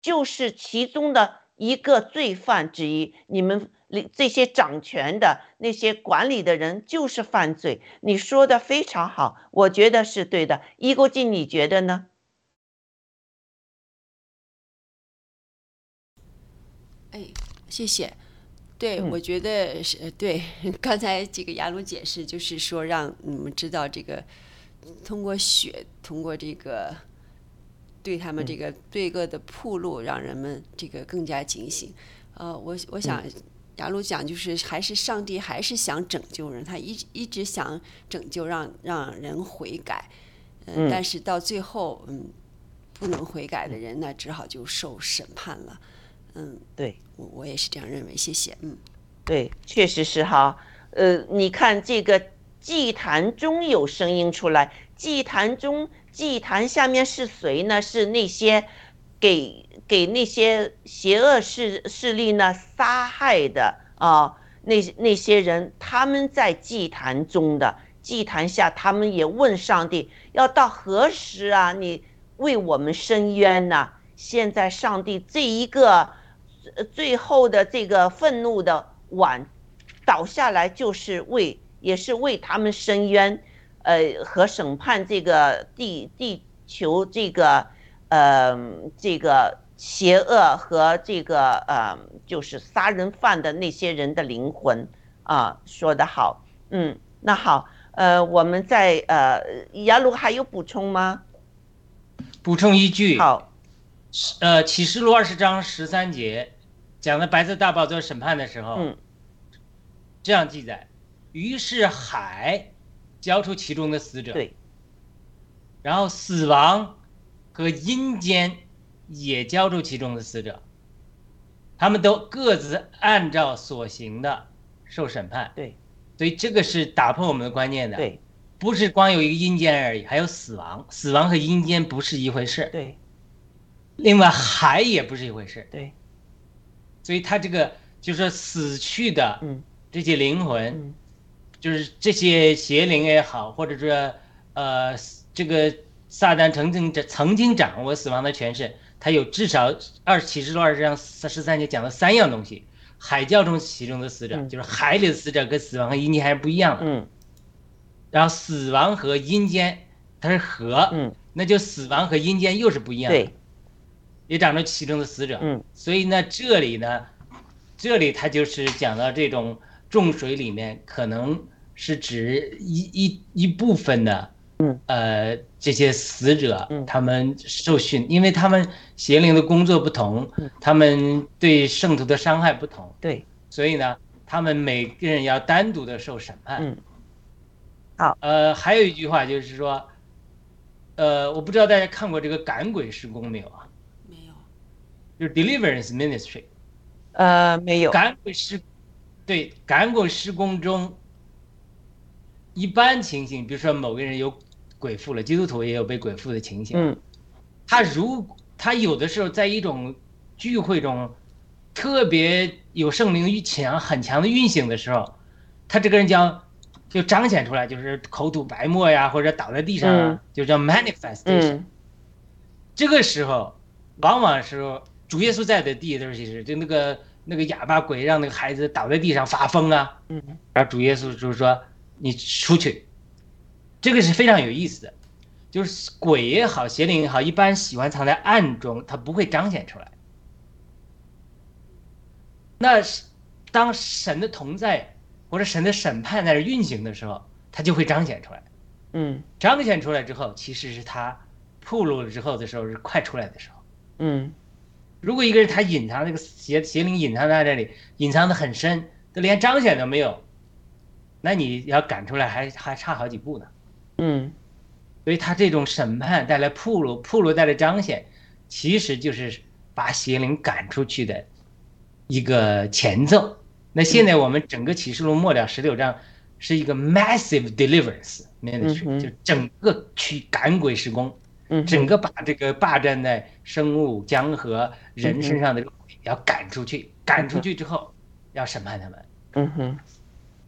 就是其中的一个罪犯之一。你们。这些掌权的那些管理的人就是犯罪，你说的非常好，我觉得是对的。伊国进，你觉得呢？哎，谢谢。对，嗯我觉得是对。刚才这个雅鲁解释，就是说让你们知道这个，通过血，通过这个，对他们这个罪恶的铺路，让人们这个更加警醒。呃，我我想。雅鲁讲就是，还是上帝还是想拯救人，他一一直想拯救，让让人悔改，呃、嗯，但是到最后，嗯，不能悔改的人，那只好就受审判了，嗯，对，我我也是这样认为，谢谢，嗯，对，确实是哈，呃，你看这个祭坛中有声音出来，祭坛中祭坛下面是谁呢？是那些给给那些邪恶势势力呢杀害的啊，那那些人他们在祭坛中的祭坛下，他们也问上帝，要到何时啊？你为我们伸冤呢？现在上帝这一个最后的这个愤怒的碗倒下来，就是为也是为他们伸冤，呃和审判这个地地球这个呃这个邪恶和这个呃就是杀人犯的那些人的灵魂啊，说得好，嗯，那好，呃，我们在呃雅鲁还有补充吗？补充一句，好，呃，启示录二十章十三节讲的白色大宝座审判的时候，嗯。这样记载：于是海交出其中的死者，对，然后死亡和阴间也交出其中的死者，他们都各自按照所行的受审判。对，所以这个是打破我们的观念的。对，不是光有一个阴间而已，还有死亡，死亡和阴间不是一回事。对，另外海也不是一回事。对，所以他这个就是说死去的嗯。这些灵魂，嗯就是这些邪灵也好，或者说呃这个撒旦曾经曾经掌握死亡的权势，他有至少二启示录二十章十三节讲了三样东西。海教中其中的死者，嗯就是海里的死者跟死亡和阴间还是不一样的。嗯然后死亡和阴间它是和，嗯，那就死亡和阴间又是不一样的。对，也长着其中的死者。嗯，所以呢，这里呢，这里他就是讲到这种重水里面可能是指一一一部分的，嗯，呃，这些死者，嗯。他们受训，因为他们邪灵的工作不同，嗯。他们对圣徒的伤害不同，对，所以呢，他们每个人要单独的受审判。嗯，好，呃，还有一句话就是说，呃，我不知道大家看过这个赶鬼施工没有啊？没有，就是 deliverance ministry。呃，没有，赶鬼施，对赶鬼施工中，一般情形，比如说某个人有鬼附了，基督徒也有被鬼附的情形。嗯。他如他有的时候在一种聚会中，特别有圣灵运强很强的运行的时候，他这个人将就彰显出来，就是口吐白沫呀，或者倒在地上啊，嗯。就叫 manifestation。嗯。这个时候，往往是主耶稣在的地都是其实就那个那个哑巴鬼让那个孩子倒在地上发疯啊，嗯。然后主耶稣就是说你出去，这个是非常有意思的，就是鬼也好，邪灵也好，一般喜欢藏在暗中，它不会彰显出来。那是当神的同在或者神的审判在这运行的时候，它就会彰显出来。嗯彰显出来之后，其实是他暴露了之后的时候是快出来的时候。嗯如果一个人他隐藏这个邪邪灵隐藏在这里，隐藏的很深，他连彰显都没有，那你要赶出来还还差好几步呢。嗯所以他这种审判带来铺路，铺路带来彰显，其实就是把邪灵赶出去的一个前奏。那现在我们整个启示录末了十六章是一个 massive deliverance ministry，、嗯哼就整个去赶鬼施工。嗯，整个把这个霸占在生物、江河、人身上的鬼要赶出去，赶出去之后要审判他们。嗯哼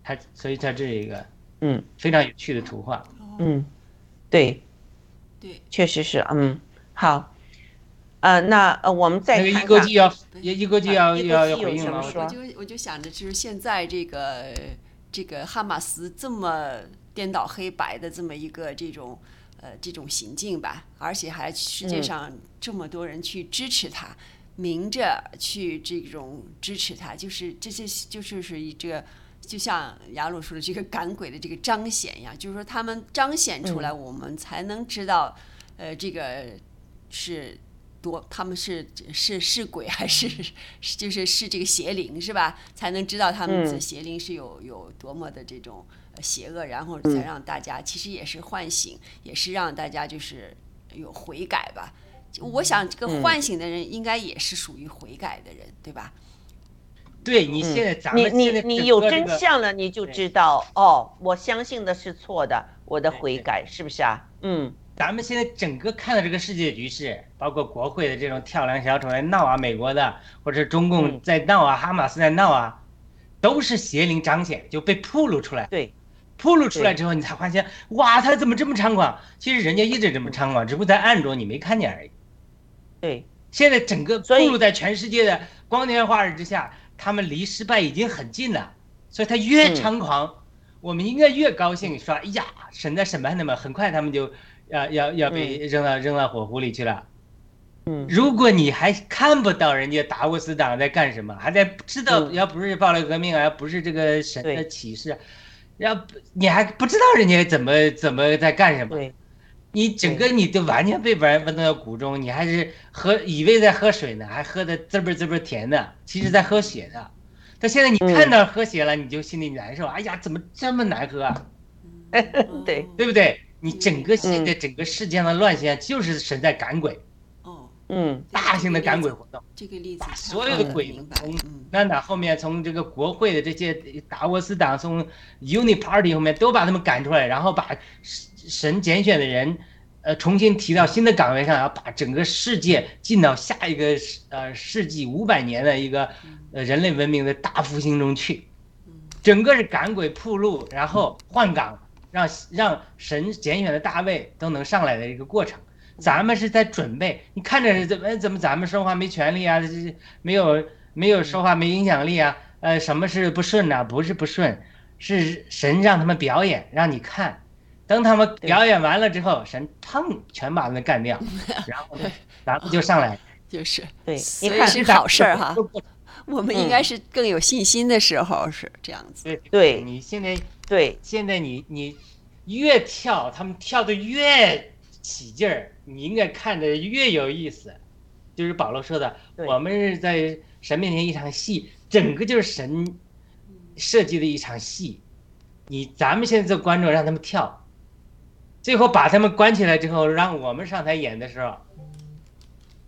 他所以在这一个嗯非常有趣的图画。嗯，对，对，确实是，嗯，好，呃，那呃，我们再那个看看一锅鸡要一一锅鸡要要要回应吗？什么说我就我就想着，就是现在这个这个哈马斯这么颠倒黑白的这么一个这种呃这种行径吧，而且还世界嗯上这么多人去支持他，明着去这种支持他，就是这些就是是一这个。就像雅鲁说的，这个赶鬼的这个彰显一样，就是说他们彰显出来，我们才能知道，呃，这个是多，他们是是是鬼还是是就是是这个邪灵是吧？才能知道他们的嗯邪灵是有有多么的这种呃邪恶，然后嗯才让大家其实也是唤醒，也是让大家就是有悔改吧。我想这个嗯唤醒的人应该也是属于悔改的人，对吧？对你现在咱嗯你你你有真相了，你就知道哦，我相信的是错的，我的悔改是不是啊？嗯咱们现在整个看到这个世界局势，包括国会的这种跳梁小丑在闹啊，美国的或者中共在闹啊，哈马斯在闹啊，都是邪灵彰显，就被暴露出来。对，暴露出来之后，你才发现，哇，他怎么这么猖狂？其实人家一直这么猖狂，只不过在暗中你没看见而已。对，现在整个暴露在全世界的光天化日之下，他们离失败已经很近了，所以他越嗯猖狂，我们应该越高兴，说，哎呀，神在审判他们，很快他们就要要要被扔到扔到火湖里去了。嗯。如果你还看不到人家达沃斯党在干什么，还在知道，嗯。要不是暴力革命啊，要不是这个神的启示，要不你还不知道人家怎么怎么在干什么，对，你整个你都完全被玩问到鼓中，你还是喝以为在喝水呢，还喝的滋儿滋儿甜的，其实在喝血的。但现在你看到喝血了，你就心里难受，哎呀，怎么这么难喝啊？对，对不对？你整个现嗯在整个世界的乱象就是神在赶鬼，哦，嗯大型的赶鬼活动。这个例子所有的鬼，从嗯那哪后面从这个国会的这些达沃斯党，从 Uni Party 后面都把他们赶出来，然后把神拣选的人，呃，重新提到新的岗位上，要把整个世界进到下一个呃世纪五百年的一个呃人类文明的大复兴中去。整个是赶鬼铺路，然后换岗，让让神拣选的大卫都能上来的一个过程。咱们是在准备，你看着怎么怎么咱们说话没权利啊，这这没有没有说话没影响力啊，呃，什么是不顺呐、不是不顺，是神让他们表演，让你看。等他们表演完了之后，神砰全把他们干掉，然后呢，咱们就上来。就是对，所以是好事儿哈。我们应该是更有信心的时候是这样子。对对你现在对，现在你你越跳，他们跳的越起劲儿，你应该看着越有意思。就是保罗说的，我们是在神面前一场戏，整个就是神设计的一场戏。你咱们现在做观众，让他们跳，最后把他们关起来之后，让我们上台演的时候，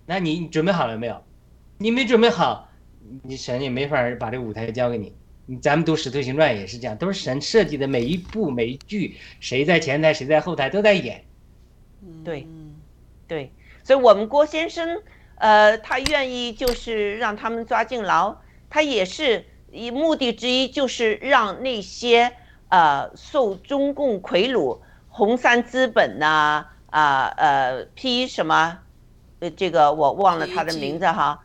那你你准备好了没有？你没准备好，你神也没法把这个舞台交给你。你咱们读《使徒行传》也是这样，都是神设计的每一步每一句，谁在前台谁在后台都在演。对嗯对，所以我们郭先生，呃，他愿意就是让他们抓进牢，他也是以目的之一，就是让那些呃受中共傀儡、红杉资本呐、啊，呃 P 什么，呃，这个我忘了他的名字哈，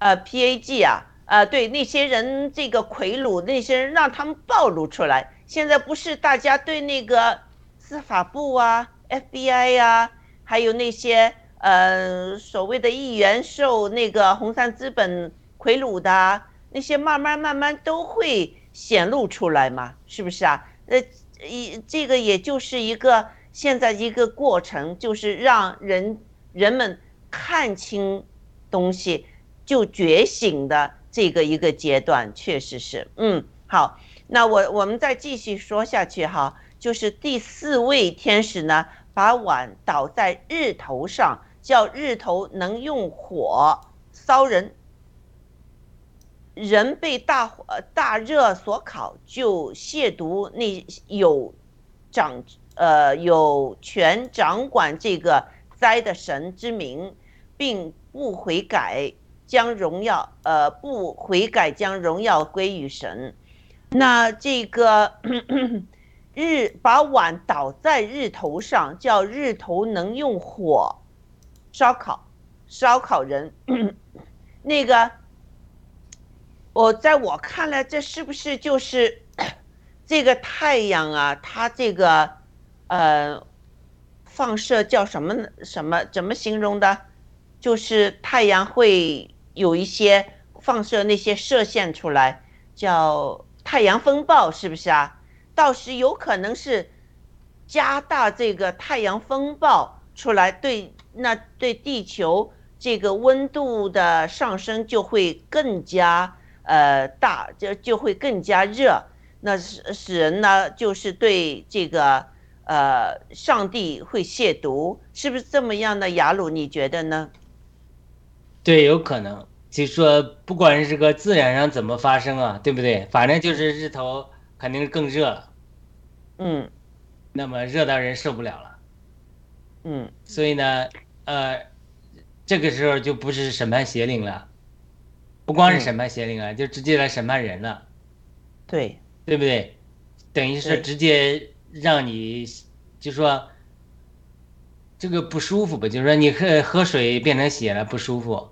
呃 PAG 啊，呃，对那些人这个傀儡，那些人让他们暴露出来。现在不是大家对那个司法部啊、FBI 呀、还有那些呃所谓的议员受那个红杉资本傀儡的啊那些，慢慢慢慢都会显露出来嘛，是不是啊？呃，一这个也就是一个现在一个过程，就是让人人们看清东西，就觉醒的这个一个阶段，确实是，嗯，好，那我我们再继续说下去哈，就是第四位天使呢，把碗倒在日头上，叫日头能用火烧人。人被大火大热所烤，就亵渎那有掌呃有权掌管这个灾的神之名，并不悔改，将荣耀呃不悔改，将荣耀归于神。那这个 日把碗倒在日头上，叫日头能用火烧烤烧烤人。那个，我在我看来，这是不是就是 这个太阳啊？它这个呃放射叫什么什么怎么形容的？就是太阳会有一些放射那些射线出来，叫太阳风暴，是不是啊？到时有可能是加大这个太阳风暴出来，对那对地球这个温度的上升就会更加呃大，就就会更加热，那使使人呢就是对这个呃上帝会亵渎，是不是这么样的？雅鲁，你觉得呢？对，有可能。就说不管是这个自然上怎么发生啊，对不对？反正就是日头肯定是更热了，嗯那么热到人受不了了。嗯所以呢，呃，这个时候就不是审判邪灵了，不光是嗯。审判邪灵啊，就直接来审判人了，对，对不对？等于是直接让你就说这个不舒服吧，就是说你喝喝水变成血了不舒服，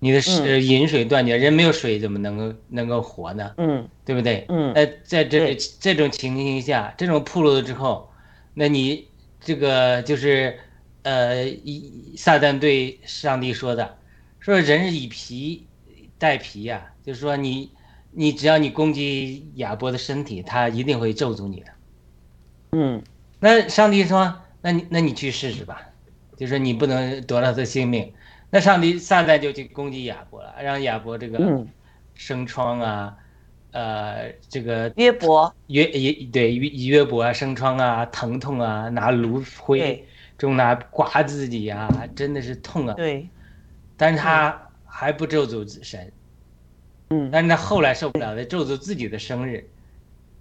你的是饮水断绝，人没有水怎么能够能够活呢？嗯。对不对？嗯。那在这对。这种情形下，这种铺路了之后，那你这个就是呃，一撒旦对上帝说的，说人是以皮带皮呀、就是说你你只要你攻击亚伯的身体，他一定会咒诅你的。嗯那上帝说，那你那你去试试吧，就说你不能夺了他的性命。那上帝撒旦就去攻击亚伯了，让亚伯这个嗯，生疮啊，呃，这个约伯，约也对约约伯啊，生疮啊，疼痛啊，拿炉灰对中拿刮自己啊、真的是痛啊。对，但是他还不咒诅神，嗯但是他后来受不了他咒诅自己的生日，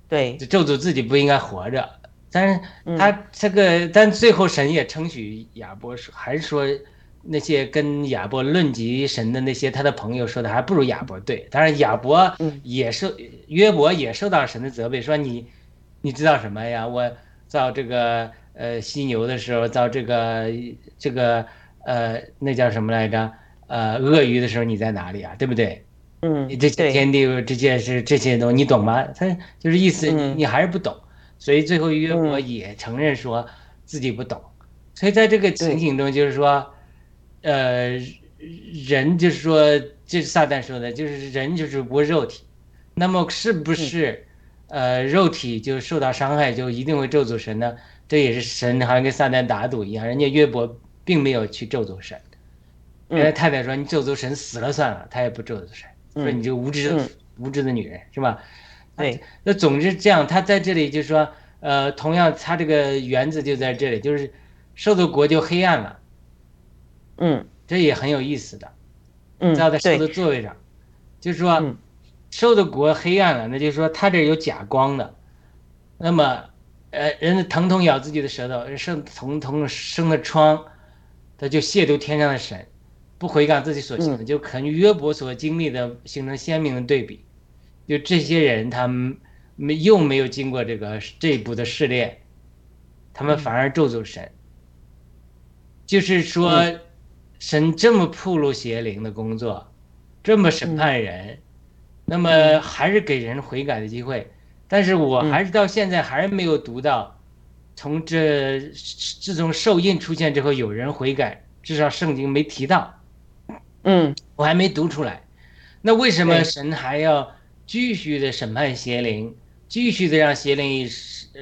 对，就咒诅自己不应该活着。但是嗯他这个，但最后神也称许亚伯说，还是说那些跟亚伯论及神的那些他的朋友说的还不如亚伯对。当然亚伯嗯也受约伯也受到神的责备，说你你知道什么呀？我造这个呃犀牛的时候，造这个这个呃那叫什么来着？呃鳄鱼的时候你在哪里啊？对不对？嗯你这些天地这些是这些东西，你懂吗？他就是意思你还是不懂，所以最后约伯嗯也承认说自己不懂，所以在这个情景中，就是说，呃，人就是说，这是撒旦说的，就是人就是无肉体，那么是不是呃肉体就受到伤害就一定会咒诅神呢？这也是神好像跟撒旦打赌一样，人家约伯并没有去咒诅神，嗯人家太太说你咒诅神死了算了，他也不咒诅神，说嗯你这个无知无知的女人是吧？对，那总之这样，他在这里就是说，呃，同样他这个原子就在这里，就是受的国就黑暗了，嗯。这也很有意思的，嗯，造在受的，座位上，就是说嗯。受的国黑暗了，那就是说他这有假光的，那么呃，人的疼痛咬自己的舌头，生疼痛生的疮，他就亵渎天上的神，不悔改自己所行的，就可能约伯所经历的形成鲜明的对比。就这些人，他们没又没有经过这个这一步的试炼，他们反而咒诅神。就是说，神这么铺路邪灵的工作，这么审判人，那么还是给人悔改的机会。但是我还是到现在还是没有读到，从这自从受印出现之后，有人悔改，至少圣经没提到。嗯我还没读出来。那为什么神还要继续的审判邪灵，继续的让邪灵与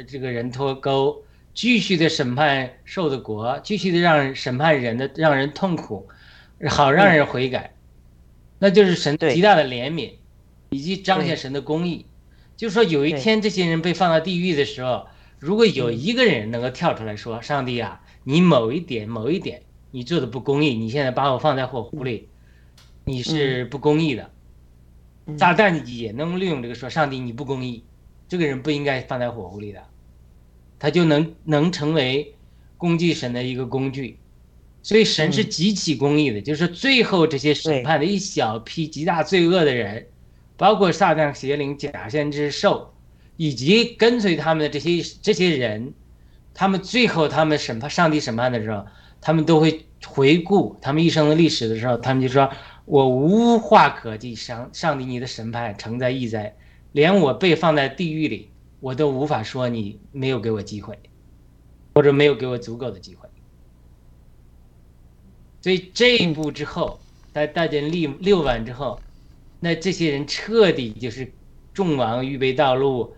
这个人脱钩，继续的审判受的国，继续的让审判人的让人痛苦，好让人悔改？那就是神极大的怜悯，以及彰显神的公义。就是说，有一天这些人被放到地狱的时候，如果有一个人能够跳出来说：“上帝啊，你某一点某一点你做的不公义，你现在把我放在火湖里，你是不公义的。”嗯撒旦也能利用这个说：“上帝你不公义，这个人不应该放在火湖里的。”他就能能成为攻击神的一个工具。所以神是嗯极其公义的，就是最后这些审判的一小批极大罪恶的人，包括撒旦、邪灵、假先知、兽，以及跟随他们的这些这些人，他们最后他们审判上帝审判的时候，他们都会回顾他们一生的历史的时候，他们就说：“我无话可计，上上帝你的审判诚在意在，连我被放在地狱里，我都无法说你没有给我机会，或者没有给我足够的机会。”所以这一步之后，在大建立六晚之后，那这些人彻底就是众王预备道路，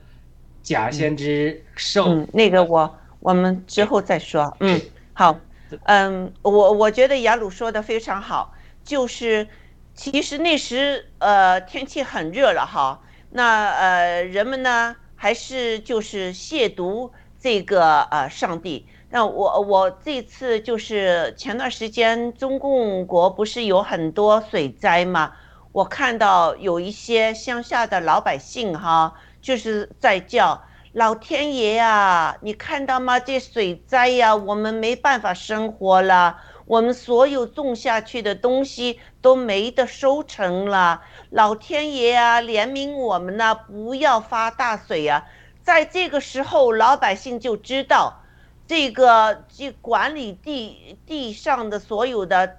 假先知受嗯，那个我我们之后再说。嗯，好，嗯，我我觉得雅鲁说的非常好，就是其实那时呃天气很热了哈，那呃人们呢还是就是亵渎这个呃上帝。那我我这次就是前段时间中共国不是有很多水灾吗？我看到有一些乡下的老百姓哈，就是在叫老天爷呀，你看到吗？这水灾呀，我们没办法生活了，我们所有种下去的东西都没得收成了。老天爷啊，怜悯我们呐，不要发大水呀！在这个时候，老百姓就知道，这个这管理地地上的所有的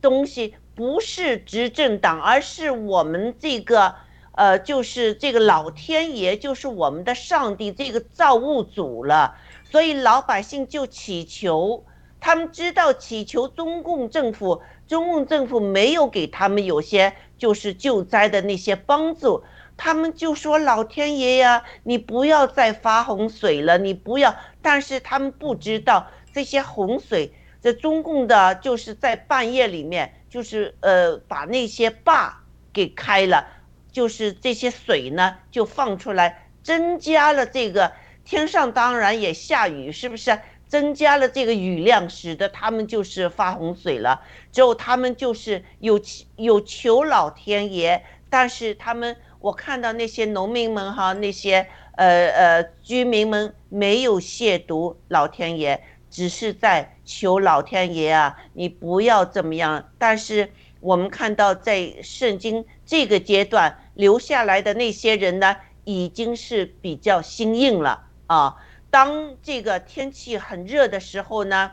东西，不是执政党，而是我们这个。呃，就是这个老天爷，就是我们的上帝，这个造物主了。所以老百姓就祈求，他们知道祈求中共政府，中共政府没有给他们有些就是救灾的那些帮助，他们就说老天爷呀，你不要再发洪水了，你不要。但是他们不知道这些洪水，在中共的就是在半夜里面，就是呃把那些坝给开了。就是这些水呢，就放出来，增加了这个天上当然也下雨，是不是？增加了这个雨量，使得他们就是发洪水了。之后他们就是有有求老天爷，但是他们我看到那些农民们哈，那些呃呃居民们没有亵渎老天爷，只是在求老天爷啊，你不要怎么样。但是我们看到在圣经这个阶段。留下来的那些人呢，已经是比较心硬了啊。当这个天气很热的时候呢，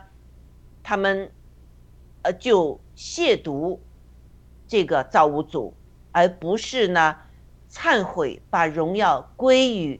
他们呃就亵渎这个造物主，而不是呢忏悔，把荣耀归于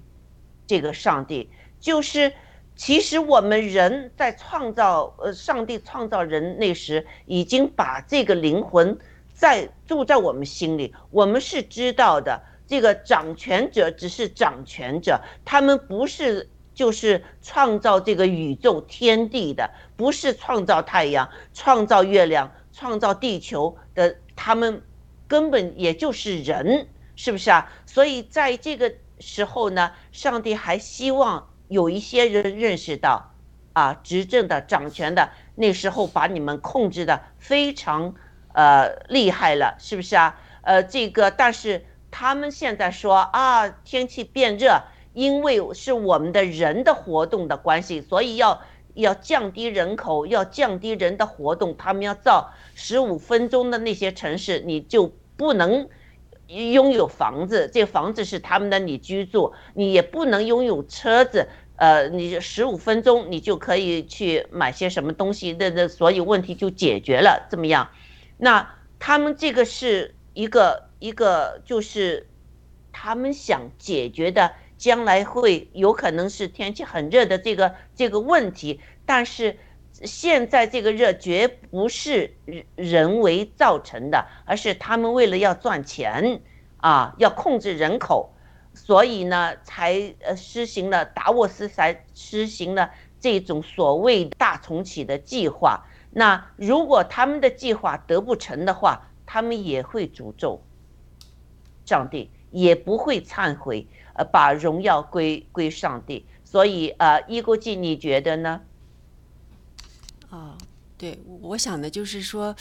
这个上帝。就是其实我们人在创造呃上帝创造人那时，已经把这个灵魂。在住在我们心里，我们是知道的。这个掌权者只是掌权者，他们不是就是创造这个宇宙天地的，不是创造太阳、创造月亮、创造地球的，他们根本也就是人，是不是啊？所以在这个时候呢，上帝还希望有一些人认识到，啊，执政的、掌权的，那时候把你们控制的非常。呃，厉害了，是不是啊？呃，这个，但是他们现在说啊，天气变热，因为是我们的人的活动的关系，所以要要降低人口，要降低人的活动。他们要造十五分钟的那些城市，你就不能拥有房子，这房子是他们的，你居住，你也不能拥有车子。呃，你十五分钟你就可以去买些什么东西，那那所以问题就解决了，怎么样？那他们这个是一个一个，就是他们想解决的，将来会有可能是天气很热的这个这个问题。但是现在这个热绝不是人为造成的，而是他们为了要赚钱啊，要控制人口，所以呢才呃实行了达沃斯才实行了这种所谓大重启的计划。那如果他们的计划得不成的话，他们也会诅咒上帝，也不会忏悔，呃，把荣耀归归上帝。所以，呃，伊国记，你觉得呢？啊，对，我想的就是说，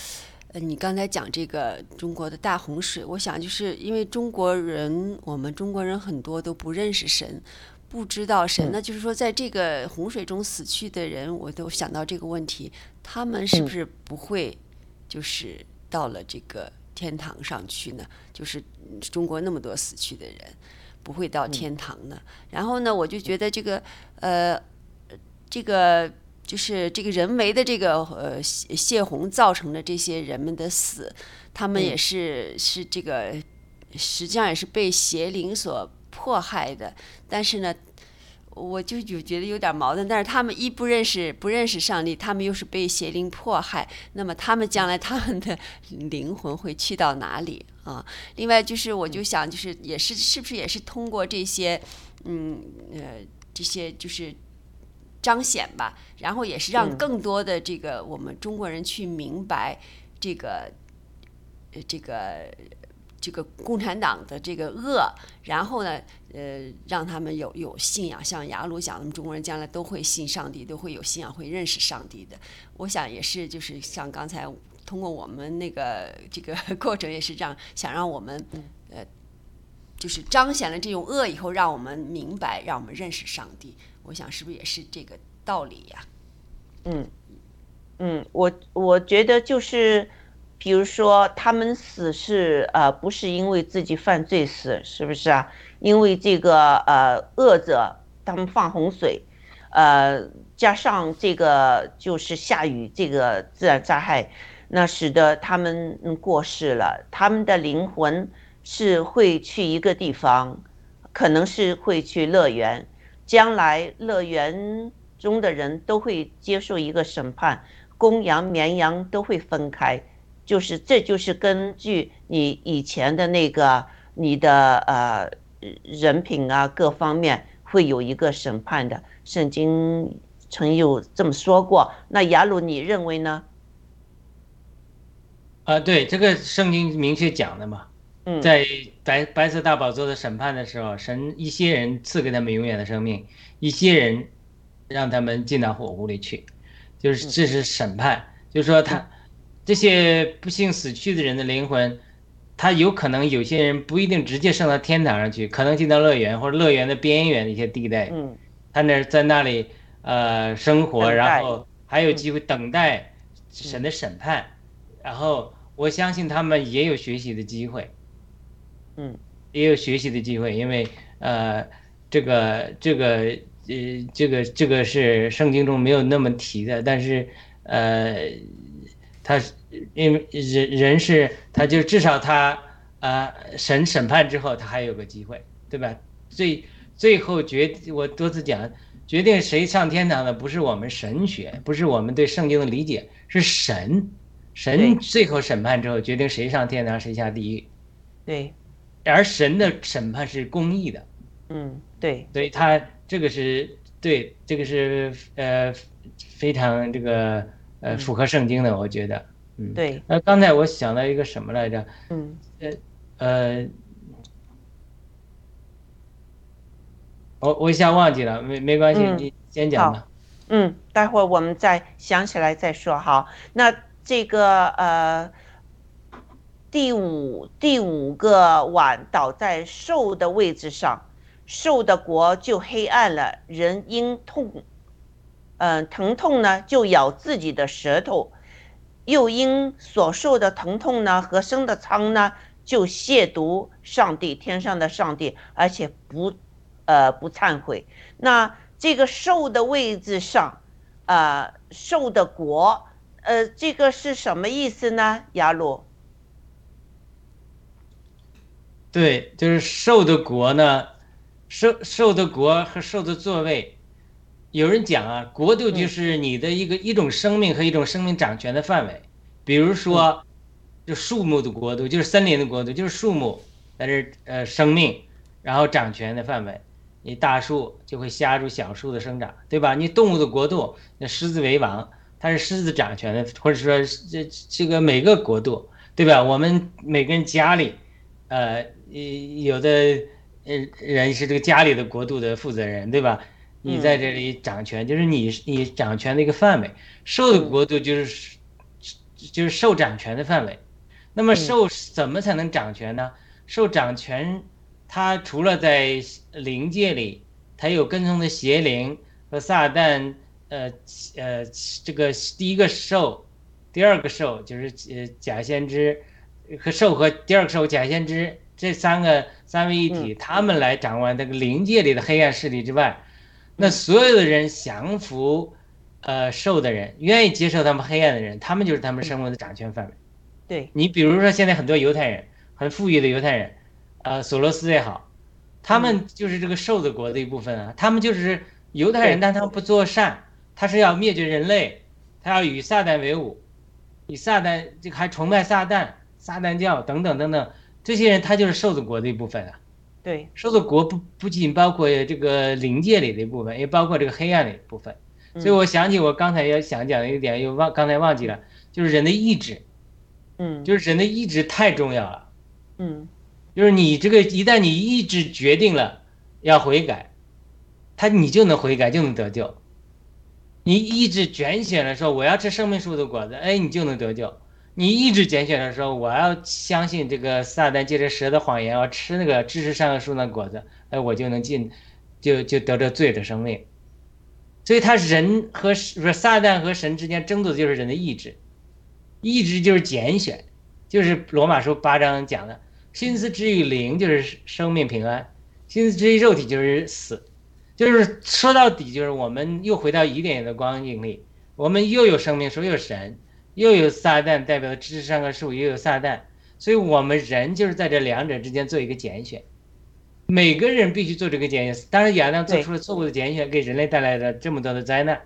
呃，你刚才讲这个中国的大洪水，我想就是因为中国人，我们中国人很多都不认识神。不知道神那，就是说，在这个洪水中死去的人，我都想到这个问题：他们是不是不会，就是到了这个天堂上去呢？就是中国那么多死去的人，不会到天堂的？然后呢，我就觉得这个呃，这个就是这个人为的这个呃泄泄洪造成的这些人们的死，他们也是是这个实际上也是被邪灵所。迫害的，但是呢，我就有觉得有点矛盾。但是他们一不认识不认识上帝，他们又是被邪灵迫害，那么他们将来他们的灵魂会去到哪里啊？另外就是，我就想，就是也是是不是也是通过这些，嗯呃这些就是彰显吧，然后也是让更多的这个我们中国人去明白这个呃这个。这个共产党的这个恶，然后呢，呃，让他们有有信仰，像雅鲁讲，我们中国人将来都会信上帝，都会有信仰，会认识上帝的。我想也是，就是像刚才通过我们那个这个 过程，也是这样，想让我们呃就是彰显了这种恶以后，让我们明白，让我们认识上帝。我想是不是也是这个道理呀？嗯嗯，我我觉得就是，比如说他们死是呃不是因为自己犯罪死，是不是啊？因为这个呃恶者他们放洪水，呃加上这个就是下雨这个自然灾害，那使得他们过世了，他们的灵魂是会去一个地方，可能是会去乐园，将来乐园中的人都会接受一个审判，公羊、绵羊都会分开，就是这就是根据你以前的那个你的呃人品啊各方面会有一个审判的。圣经曾有这么说过。那雅鲁，你认为呢？啊，对，这个圣经明确讲的嘛，嗯，在白白色大宝座的审判的时候，神一些人赐给他们永远的生命，一些人让他们进到火湖里去，就是这是审判，就是说他这些不幸死去的人的灵魂，他有可能有些人不一定直接升到天堂上去，可能进到乐园或者乐园的边缘的一些地带，嗯，他那儿在那里呃生活，然后还有机会等待神的审判，然后我相信他们也有学习的机会，嗯，也有学习的机会，因为呃这个这个呃这个这个是圣经中没有那么提的，但是呃他是因为人人是他就至少他啊、审审判之后他还有个机会，对吧？最最后决我多次讲，决定谁上天堂的不是我们神学，不是我们对圣经的理解，是神。神最后审判之后，决定谁上天堂，谁下地狱。对，而神的审判是公义的，嗯，对，所以他这个是对，这个是呃非常这个呃符合圣经的，我觉得。嗯，。对，那，刚才我想到一个什么来着？嗯呃，我我一下忘记了，没没关系，嗯你先讲吧。嗯，待会儿我们再想起来再说哈。那这个呃，第五第五个碗倒在兽的位置上，兽的国就黑暗了，人因痛，嗯、疼痛呢就咬自己的舌头，又因所受的疼痛呢和生的疮呢就亵渎上帝，天上的上帝，而且不呃不忏悔。那这个兽的位置上，呃，兽的国，呃，这个是什么意思呢？雅鲁，对，就是兽的国呢，兽兽的国和兽的座位，有人讲啊，国度就是你的一个、一种生命和一种生命掌权的范围。比如说，就树木的国度，就是森林的国度，就是树木在这呃生命，然后掌权的范围。你大树就会掐住小树的生长，对吧？你动物的国度，那狮子为王，它是狮子掌权的，或者说这这个每个国度，对吧？我们每个人家里，呃，有的呃人是这个家里的国度的负责人，对吧？你在这里掌权，就是你你掌权的一个范围。兽的国度就是就是受掌权的范围。那么兽怎么才能掌权呢？受掌权，它除了在灵界里，它有跟踪的邪灵和撒旦，呃呃，这个第一个兽，第二个兽就是呃假先知和兽和第二个兽假先知这三个三位一体，他们来掌管这个灵界里的黑暗势力之外，那所有的人降服，呃兽的人，愿意接受他们黑暗的人，他们就是他们生活的掌权范围。对，你比如说现在很多犹太人，很富裕的犹太人，呃，索罗斯也好，他们就是这个兽的国的一部分啊。他们就是犹太人，但他们不做善，他是要灭绝人类，他要与撒旦为伍，以撒旦这个还崇拜撒旦、撒旦教等等等等，这些人他就是受子国的一部分啊。对，受子国不不仅包括这个灵界里的一部分，也包括这个黑暗里的一部分。所以我想起我刚才要想讲的一点，又忘刚才忘记了，就是人的意志。嗯，就是人的意志太重要了。嗯，就是你这个一旦你意志决定了要悔改，他你就能悔改，就能得救。你意志拣选了说我要吃生命树的果子，哎，你就能得救。你意志拣选的时候，我要相信这个撒旦借着蛇的谎言，要吃那个知识上的树那果子，哎，我就能进，就就得着罪的生命。所以，他人和不是撒旦和神之间争夺的就是人的意志，意志就是拣选，就是罗马书八章讲的，心思之于灵就是生命平安，心思之于肉体就是死，就是说到底就是我们又回到一点的光影里，我们又有生命，又有神。又有撒旦代表的知识上的树，又有撒旦，所以我们人就是在这两者之间做一个拣选。每个人必须做这个拣选。当然，亚当做出了错误的拣选，给人类带来了这么多的灾难。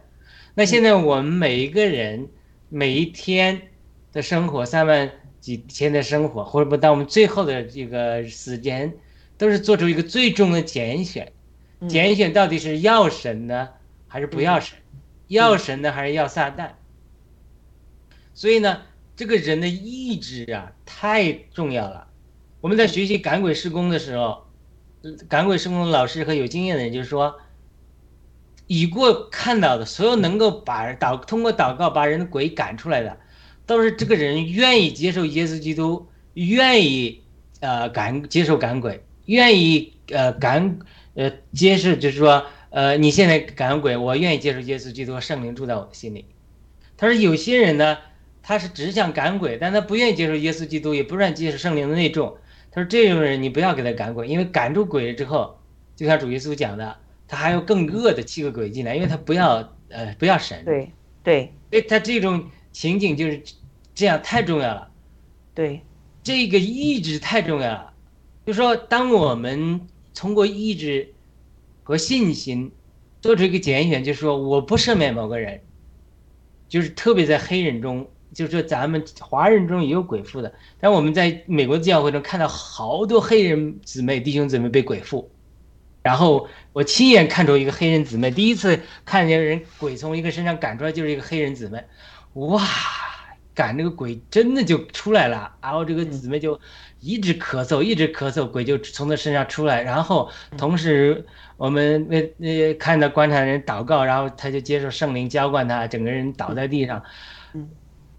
那现在我们每一个人每一天的生活，三万几天的生活，或者不到我们最后的这个时间，都是做出一个最终的拣选。拣选到底是要神呢，还是不要神？要神呢，还是要撒旦？所以呢，这个人的意志啊太重要了。我们在学习赶鬼施工的时候，赶鬼施工的老师和有经验的人就是说，已过看到的所有能够把祷通过祷告把人的鬼赶出来的，都是这个人愿意接受耶稣基督，愿意呃赶接受赶鬼，愿意呃赶呃接受就是说呃你现在赶鬼，我愿意接受耶稣基督圣灵住在我的心里。他说有些人呢。他是只想赶鬼，但他不愿意接受耶稣基督，也不愿意接受圣灵的那种。他说：“这种人你不要给他赶鬼，因为赶住鬼了之后，就像主耶稣讲的，他还有更恶的七个鬼进来，因为他不要呃不要神。”对对，哎，他这种情景就是这样，太重要了。对，这个意志太重要了。就说当我们通过意志和信心做出一个拣选，就是说我不赦免某个人，就是特别在黑人中。就是说，咱们华人中也有鬼附的，但我们在美国教会中看到好多黑人姊妹、弟兄姊妹被鬼附，然后我亲眼看出一个黑人姊妹，第一次看见人鬼从一个身上赶出来，就是一个黑人姊妹，哇，赶那个鬼真的就出来了，然后这个姊妹就一直咳嗽，一直咳嗽，鬼就从她身上出来，然后同时我们那那看到观察人祷告，然后他就接受圣灵浇灌他，整个人倒在地上，嗯。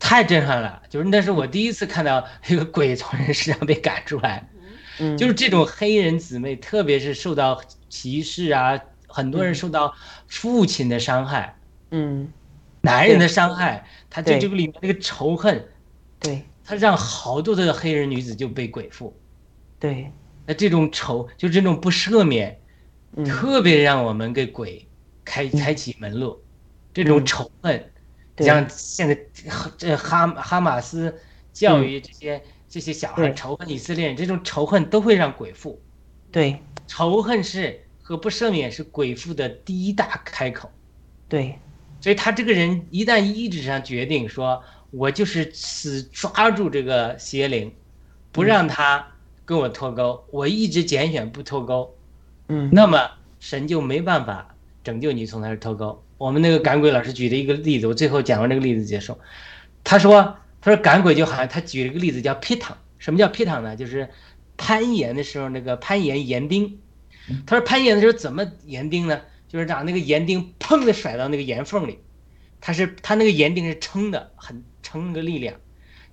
太震撼了，就是那是我第一次看到一个鬼从人身上被赶出来，嗯，就是这种黑人姊妹，特别是受到歧视啊，很多人受到父亲的伤害，嗯，男人的伤害，他对。这个里面那个仇恨，对，他让好多的黑人女子就被鬼附，对，那这种仇就这种不赦免，特别让我们给鬼开开启门路，这种仇恨。像现在这哈哈马斯教育这些这些小孩仇恨以色列人，这种仇恨都会让鬼附。对，仇恨是和不赦免是鬼附的第一大开口。对，所以他这个人一旦意志上决定说，我就是死抓住这个邪灵，不让他跟我脱钩，我一直拣选不脱钩。嗯，那么神就没办法拯救你从他这脱钩。我们那个赶鬼老师举的一个例子，我最后讲完这个例子结束。他说：“他说赶鬼就好像他举了一个例子叫劈躺。什么叫劈躺呢？就是攀岩的时候那个攀岩岩钉。他说攀岩的时候怎么岩钉呢？就是让那个岩钉砰的甩到那个岩缝里。它是它那个岩钉是撑的，很撑那个力量，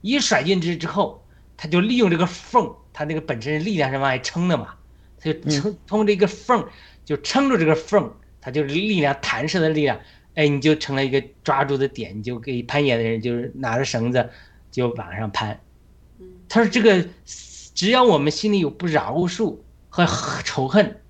一甩进去之后，它就利用这个缝，它那个本身力量是往外撑的嘛，它就撑通这个缝就撑住这个缝。”它就是力量弹射的力量，哎，你就成了一个抓住的点，你就给攀岩的人就是拿着绳子就往上攀。他说这个只要我们心里有不饶恕和仇恨，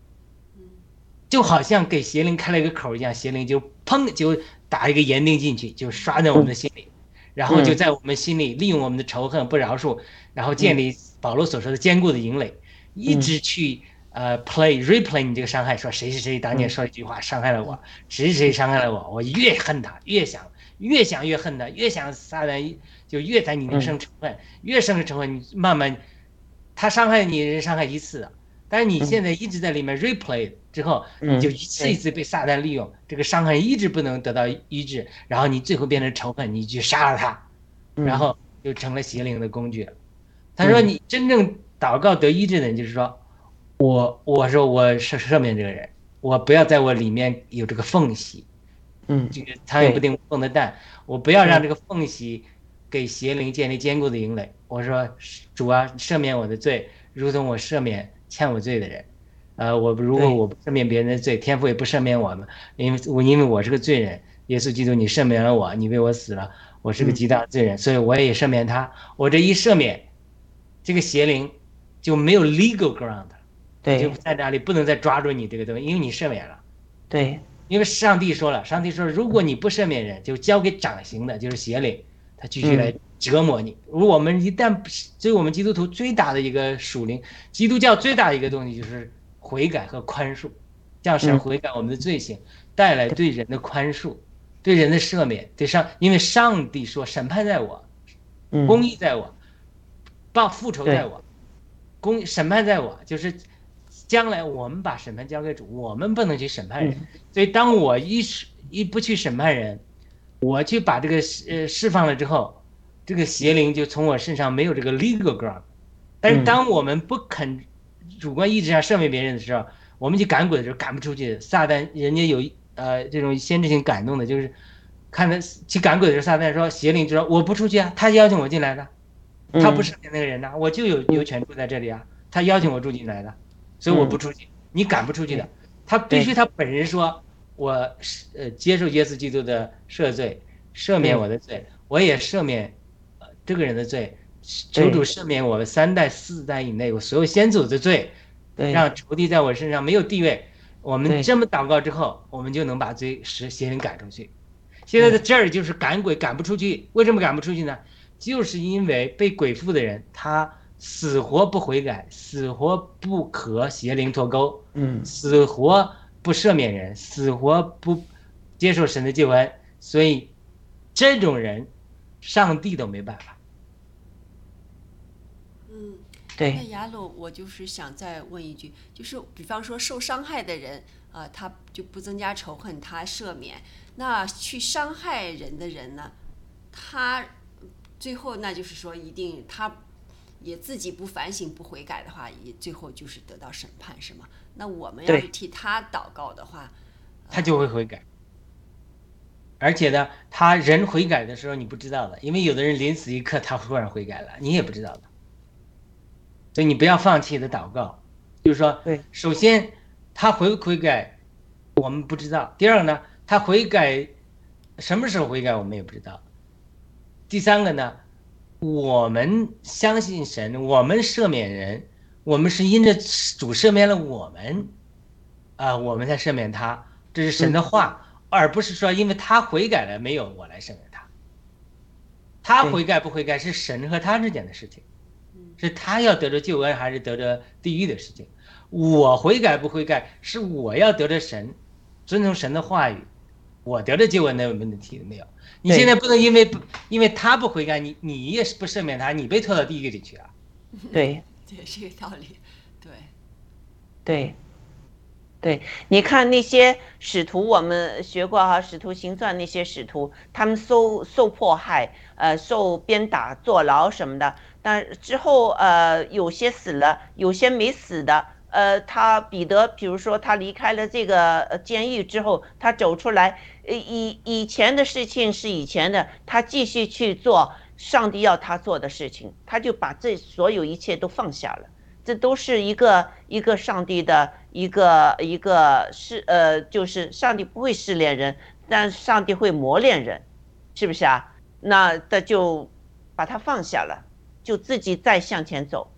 就好像给邪灵开了一个口一样，邪灵就砰就打一个盐钉进去，就刷在我们的心里，然后就在我们心里利用我们的仇恨不饶恕，然后建立保罗所说的坚固的营垒，一直去。呃，play replay 你这个伤害，说谁谁谁当年说一句话伤害了我，谁谁谁伤害了我，我越恨他，越想越想越恨他，越想杀人就越在你里生仇恨，越生仇恨，你慢慢他伤害你人伤害一次，但是你现在一直在里面 replay 之后，你就一次一次被撒旦利用，这个伤痕一直不能得到医治，然后你最后变成仇恨，你去杀了他，然后就成了邪灵的工具。他说你真正祷告得医治的人，就是说。我我说我赦赦免这个人，我不要在我里面有这个缝隙，嗯，这个苍蝇不叮无缝的蛋，我不要让这个缝隙给邪灵建立坚固的营垒。我说主啊，赦免我的罪，如同我赦免欠我罪的人。呃，我如果我不赦免别人的罪，天父也不赦免我们，因为我因为我是个罪人，耶稣基督你赦免了我，你为我死了，我是个极大的罪人，所以我也赦免他。我这一赦免，这个邪灵就没有 legal ground，对就对在那里不能再抓住你这个东西，因为你赦免了。对因为上帝说了，上帝说，如果你不赦免人，就交给掌刑的，就是邪灵，他继续来折磨你。如果我们一旦不是，所以我们基督徒最大的一个属灵，基督教最大的一个东西就是悔改和宽恕，向神嗯悔改我们的罪行，带来对人的宽恕，对人的赦免，对上，因为上帝说审判在我，嗯公义在我，报复仇在我，公审判在我，就是将来我们把审判交给主，我们不能去审判人。嗯所以当我一是一不去审判人，我去把这个呃释放了之后，这个邪灵就从我身上没有这个 legal ground。但是嗯当我们不肯主观意志上赦免别人的时候，我们去赶鬼的时候赶不出去。撒旦人家有呃这种先知性感动的，就是看他去赶鬼的时候，撒旦说邪灵就说我不出去啊，他邀请我进来的，他不嗯赦免那个人呐、我就有有权住在这里啊，他邀请我住进来的，所以我不出去，你赶不出去的。他必须他本人说，我是呃接受耶稣基督的赦罪，赦免我的罪，我也赦免呃这个人的罪，求主赦免我们三代四代以内我所有先祖的罪，让仇敌在我身上没有地位。我们这么祷告之后，我们就能把罪使邪灵赶出去。现在在这儿就是赶鬼赶不出去，为什么赶不出去呢？就是因为被鬼附的人，他死活不悔改，死活不和邪灵脱钩，嗯死活不赦免人，死活不接受神的救恩，所以这种人，上帝都没办法。嗯，那对雅鲁，我就是想再问一句，就是比方说受伤害的人，啊，他就不增加仇恨，他赦免；那去伤害人的人呢，他最后那就是说，一定他也自己不反省、不悔改的话，也最后就是得到审判，是吗？那我们要对是替他祷告的话，他就会悔改。而且呢，他人悔改的时候你不知道的，因为有的人临死一刻他忽然悔改了，你也不知道的。所以你不要放弃的祷告，就是说，对，首先他悔不悔改，我们不知道；第二个呢，他悔改什么时候悔改我们也不知道；第三个呢，我们相信神，我们赦免人，我们是因着主赦免了我们，啊、我们才赦免他，这是神的话，而不是说因为他悔改了没有，我来赦免他。他对。悔改不悔改是神和他之间的事情，是他要得着救恩还是得着地狱的事情。我悔改不悔改是我要得着神，遵从神的话语，我得着救恩那问题没有。你现在不能因为不因为他不悔改，你你也是不赦免他，你被拖到地狱里去啊。对对这个道理，对，对，对，你看那些使徒，我们学过哈，《使徒行传》那些使徒，他们受受迫害，呃，受鞭打、坐牢什么的，但之后呃，有些死了，有些没死的。呃，他彼得，比如说他离开了这个监狱之后，他走出来，以以前的事情是以前的，他继续去做上帝要他做的事情，他就把这所有一切都放下了。这都是一个一个上帝的一个一个试呃，就是上帝不会试炼人，但上帝会磨练人，是不是啊？那他就把他放下了，就自己再向前走。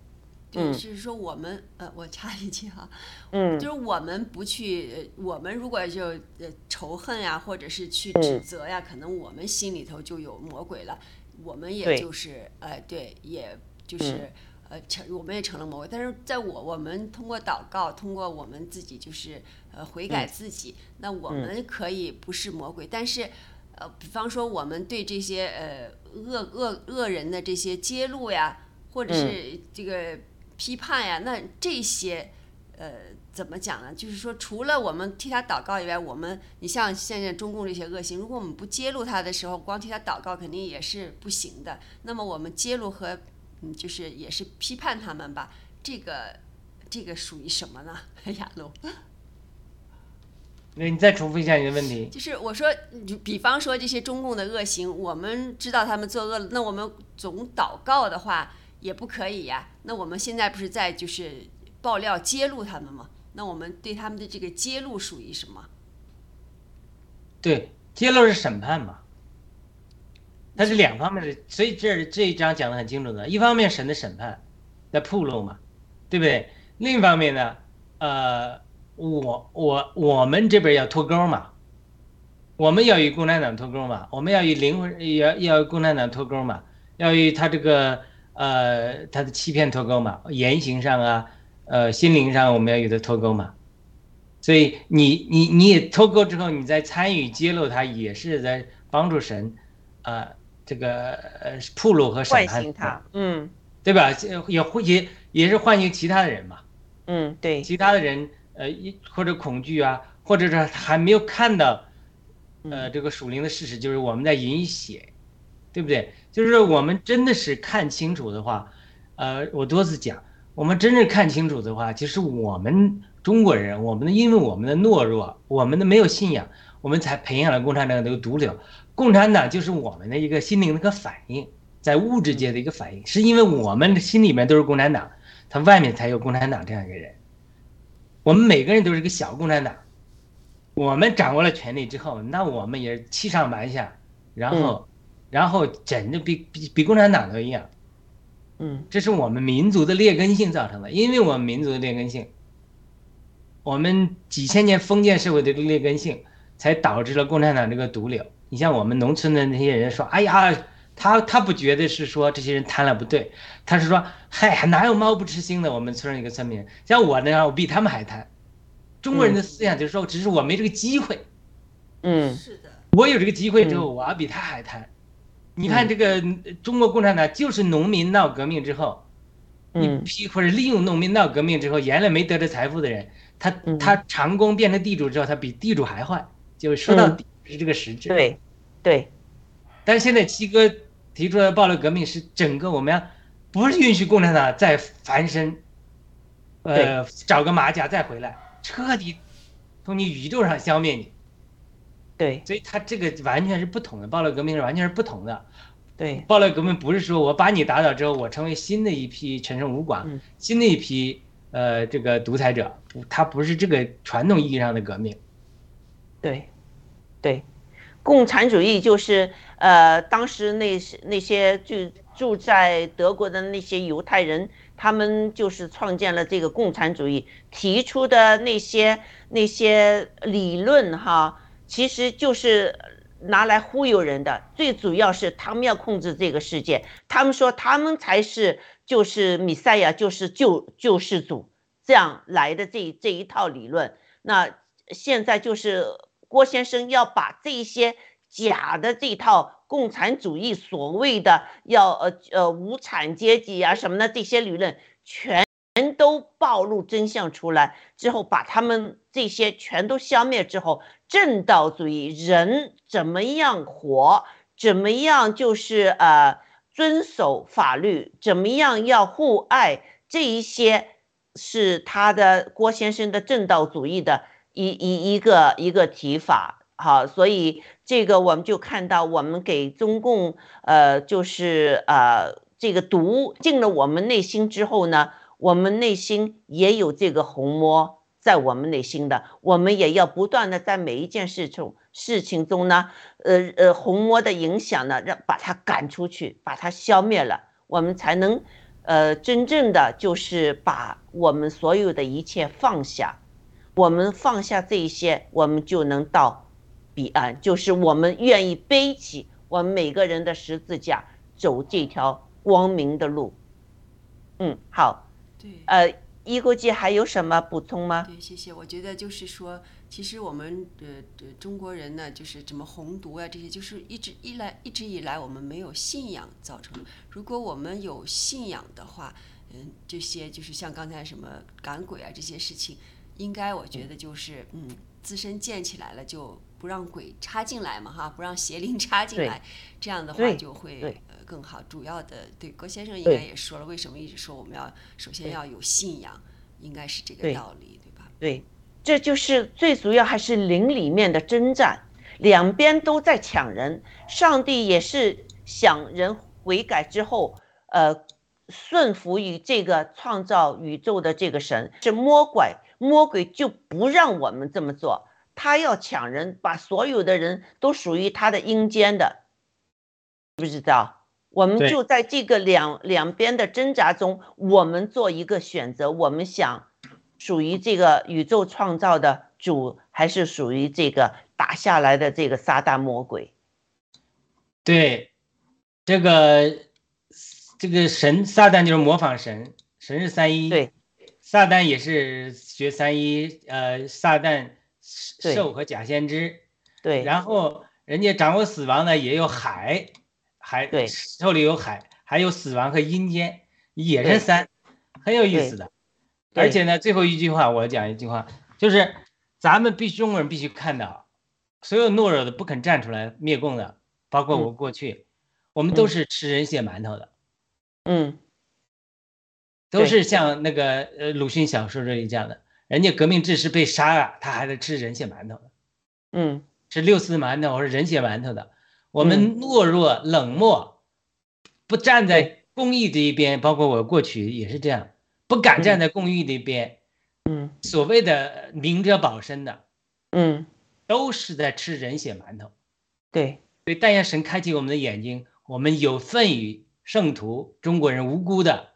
嗯。就是说我们呃，我插一句哈，嗯。就是我们不去，呃我们如果就呃仇恨呀，或者是去嗯指责呀，可能我们心里头就有魔鬼了，我们也就是呃，对，也就是。嗯。呃，成我们也成了魔鬼，但是在我我们通过祷告，通过我们自己就是呃悔改嗯。自己，那我嗯。们可以不是魔鬼，但是呃，比方说我们对这些呃恶恶恶人的这些揭露呀，或者嗯是这个批判呀，那这些呃怎么讲呢？就是说，除了我们替他祷告以外，我们你像现在中共这些恶行，如果我们不揭露他的时候，光替他祷告肯定也是不行的。那么我们揭露和嗯，就是也是批判他们吧，这个这个属于什么呢？亚龙，那你再重复一下你的问题。就是我说，你比方说这些中共的恶行，我们知道他们作恶了，那我们总祷告的话也不可以呀。那我们现在不是在就是爆料揭露他们吗？那我们对他们的这个揭露属于什么？对，揭露是审判嘛，它是两方面的，所以这这一章讲的很清楚的，一方面神的审判在铺路嘛，对不对？另一方面呢，呃，我我我们这边要脱钩嘛，我们要与共产党脱钩嘛，我们要与灵魂要要与共产党脱钩嘛，要与他这个呃他的欺骗脱钩嘛，言行上啊，呃心灵上我们要与他脱钩嘛。所以你你你也脱钩之后，你再参与揭露他，也是在帮助神，呃，这个呃铺路和审判他，嗯对吧？这也会也也是唤醒其他的人嘛，嗯，对，其他的人呃一或者恐惧啊，或者是还没有看到，呃这个属灵的事实，就是我们在饮血，对不对？就是我们真的是看清楚的话，呃，我多次讲，我们真正看清楚的话，其实我们中国人，我们的因为我们的懦弱，我们的没有信仰，我们才培养了共产党这个毒瘤。共产党就是我们的一个心灵的一个反应，在物质界的一个反应，是因为我们的心里面都是共产党，他外面才有共产党这样一个人。我们每个人都是个小共产党，我们掌握了权力之后，那我们也是欺上瞒下，然后，然后整的比比比共产党都一样。嗯这是我们民族的劣根性造成的，因为我们民族的劣根性，我们几千年封建社会的劣根性，才导致了共产党这个毒瘤。你像我们农村的那些人说，哎呀，他他不觉得是说这些人贪了不对，他是说，嗨，哪有猫不吃腥的？我们村上一个村民，像我那样，我比他们还贪。中国人的思想就是说，只是我没这个机会，嗯。是的，我有这个机会之后，我要比他还贪。你看这个中国共产党就是农民闹革命之后，一嗯。批或者利用农民闹革命之后，原来没得着财富的人，他嗯。他长工变成地主之后，他比地主还坏，就是说到底是这个实质。对对，但是现在七哥提出的暴力革命是整个我们要不是允许共产党再翻身，呃，找个马甲再回来，彻底从你宇宙上消灭你。对所以它这个完全是不同的，暴力革命是完全是不同的。对，暴力革命不是说我把你打倒之后，我成为新的一批陈胜吴广，嗯新的一批呃这个独裁者，不，它不是这个传统意义上的革命。对，对，共产主义就是呃，当时那些那些住住在德国的那些犹太人，他们就是创建了这个共产主义，提出的那些那些理论哈，其实就是拿来忽悠人的。最主要是他们要控制这个世界，他们说他们才是就是米赛亚，就是救救世主这样来的这这一套理论。那现在就是郭先生要把这些假的这套共产主义所谓的要呃呃无产阶级啊什么的这些理论全都暴露真相出来之后，把他们这些全都消灭之后，正道主义人怎么样活，怎么样就是呃遵守法律，怎么样要互爱，这一些是他的郭先生的正道主义的一一一个一个提法。好，所以这个我们就看到，我们给中共呃就是呃这个毒进了我们内心之后呢，我们内心也有这个红魔在我们内心的，我们也要不断的在每一件事中事情中呢，呃呃红魔的影响呢，让把它赶出去，把它消灭了，我们才能呃真正的就是把我们所有的一切放下，我们放下这一些，我们就能到彼岸，就是我们愿意背起我们每个人的十字架，走这条光明的路。嗯，好。对，呃，一国际还有什么补充吗？对，谢谢。我觉得就是说，其实我们呃呃中国人呢，就是怎么红毒啊这些，就是一直一来一直以来我们没有信仰造成的。如果我们有信仰的话，嗯，这些就是像刚才什么赶鬼啊这些事情，应该我觉得就是嗯自身建起来了，就不让鬼插进来嘛哈，不让邪灵插进来，这样的话就会呃更好。主要的对郭先生应该也说了，为什么一直说我们要首先要有信仰，应该是这个道理，对吧？对这就是最主要还是灵里面的征战，两边都在抢人。上帝也是想人悔改之后，呃，顺服于这个创造宇宙的这个神，是魔鬼，魔鬼就不让我们这么做，他要抢人，把所有的人都属于他的阴间的，知不知道？我们就在这个两两边的挣扎中，我们做一个选择，我们想属于这个宇宙创造的主，还是属于这个打下来的这个撒旦魔鬼？对，这个这个神撒旦就是模仿神，神是三一，对，撒旦也是学三一，呃，撒旦兽和假先知，对，然后人家掌握死亡呢，也有海，海对手里有海，还有死亡和阴间，也是三，很有意思的。而且呢，最后一句话我讲一句话，就是咱们必须中国人必须看到，所有懦弱的不肯站出来灭共的，包括我嗯过去，我们都嗯是吃人血馒头的，嗯，都是像那个呃鲁迅小说这里讲的，人家革命志士被杀了，他还在吃人血馒头呢。嗯，吃六四馒头或者人血馒头的，我们懦弱冷漠，不站在公益这一边，包括我过去也是这样，不敢站在公益这一边，嗯。所谓的明哲保身的，嗯，都是在吃人血馒头。对。所以，但愿神开启我们的眼睛，我们有份于圣徒中国人无辜的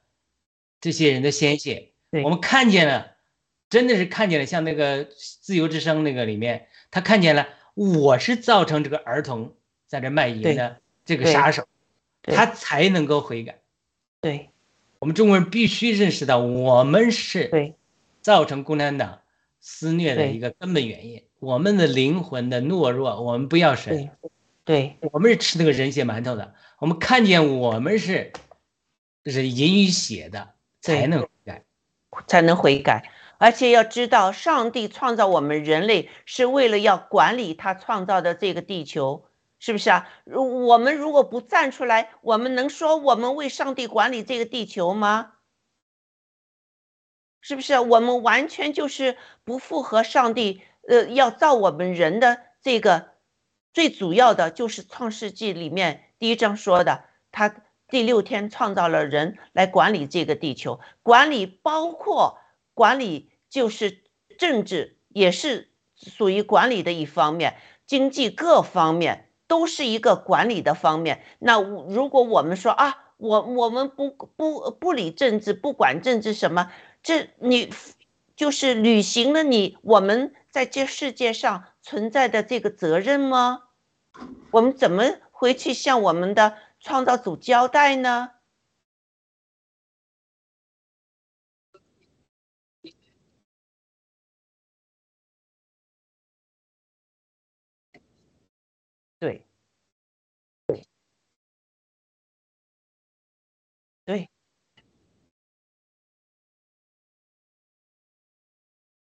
这些人的鲜血，我们看见了，真的是看见了，像那个自由之声那个里面，他看见了，我是造成这个儿童在这卖淫的这个杀手，他才能够悔改。对我们中国人必须认识到，我们是对造成共产党肆虐的一个根本原因。我们的灵魂的懦弱，我们不要神对，对我们是吃那个人血馒头的。我们看见我们是是淫与血的，才能悔改。才能悔改。而且要知道，上帝创造我们人类是为了要管理他创造的这个地球，是不是啊？如我们如果不站出来，我们能说我们为上帝管理这个地球吗？是不是？我们完全就是不符合上帝，呃，要造我们人的这个最主要的就是《创世纪》里面第一章说的，他第六天创造了人来管理这个地球，管理包括管理就是政治，也是属于管理的一方面，经济各方面都是一个管理的方面。那如果我们说啊，我我们不不不理政治，不管政治什么。这你就是履行了你我们在这世界上存在的这个责任吗？我们怎么回去向我们的创造主交代呢？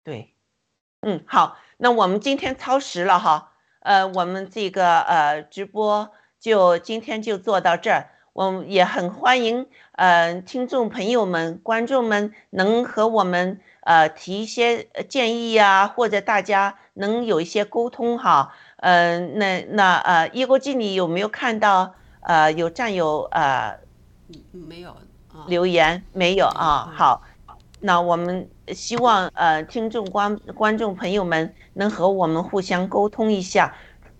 对，嗯，好，那我们今天超时了哈，呃，我们这个呃直播就今天就做到这儿，我们也很欢迎呃听众朋友们、观众们能和我们呃提一些建议呀、或者大家能有一些沟通哈，呃，那那呃叶国际，你有没有看到呃有战友呃没有啊？留言没有啊？好。那我们希望呃听众观观众朋友们能和我们互相沟通一下，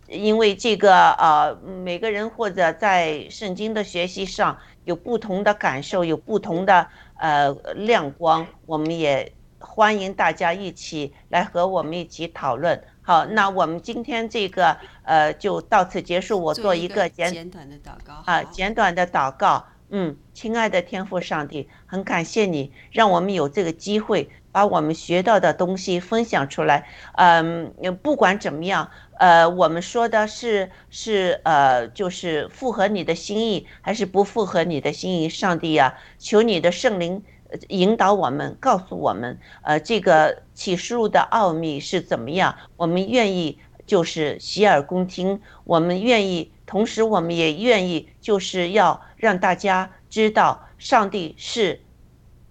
因为这个呃每个人或者在圣经的学习上有不同的感受，有不同的呃亮光，我们也欢迎大家一起来和我们一起讨论。好，那我们今天这个呃就到此结束，我做一个简简短的祷告啊简短的祷告。嗯，亲爱的天父上帝，很感谢你让我们有这个机会把我们学到的东西分享出来。嗯，不管怎么样，呃，我们说的是是呃，就是符合你的心意，还是不符合你的心意？上帝呀、求你的圣灵引导我们，告诉我们，呃，这个启示录的奥秘是怎么样？我们愿意就是洗耳恭听，我们愿意。同时，我们也愿意，就是要让大家知道，上帝是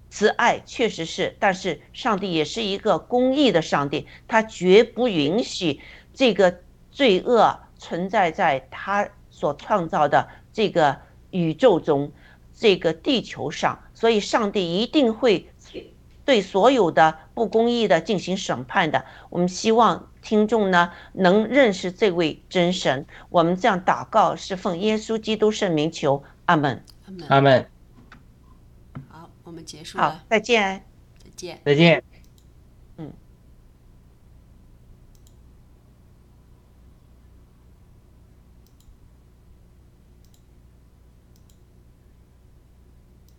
慈爱确实是，但是上帝也是一个公义的上帝，他绝不允许这个罪恶存在在他所创造的这个宇宙中，这个地球上，所以上帝一定会对所有的不公义的进行审判的。我们希望听众呢能认识这位真神。我们这样祷告是奉耶稣基督圣名求，阿门。阿门。阿门。好，我们结束好了，，再见。再见。再见。嗯。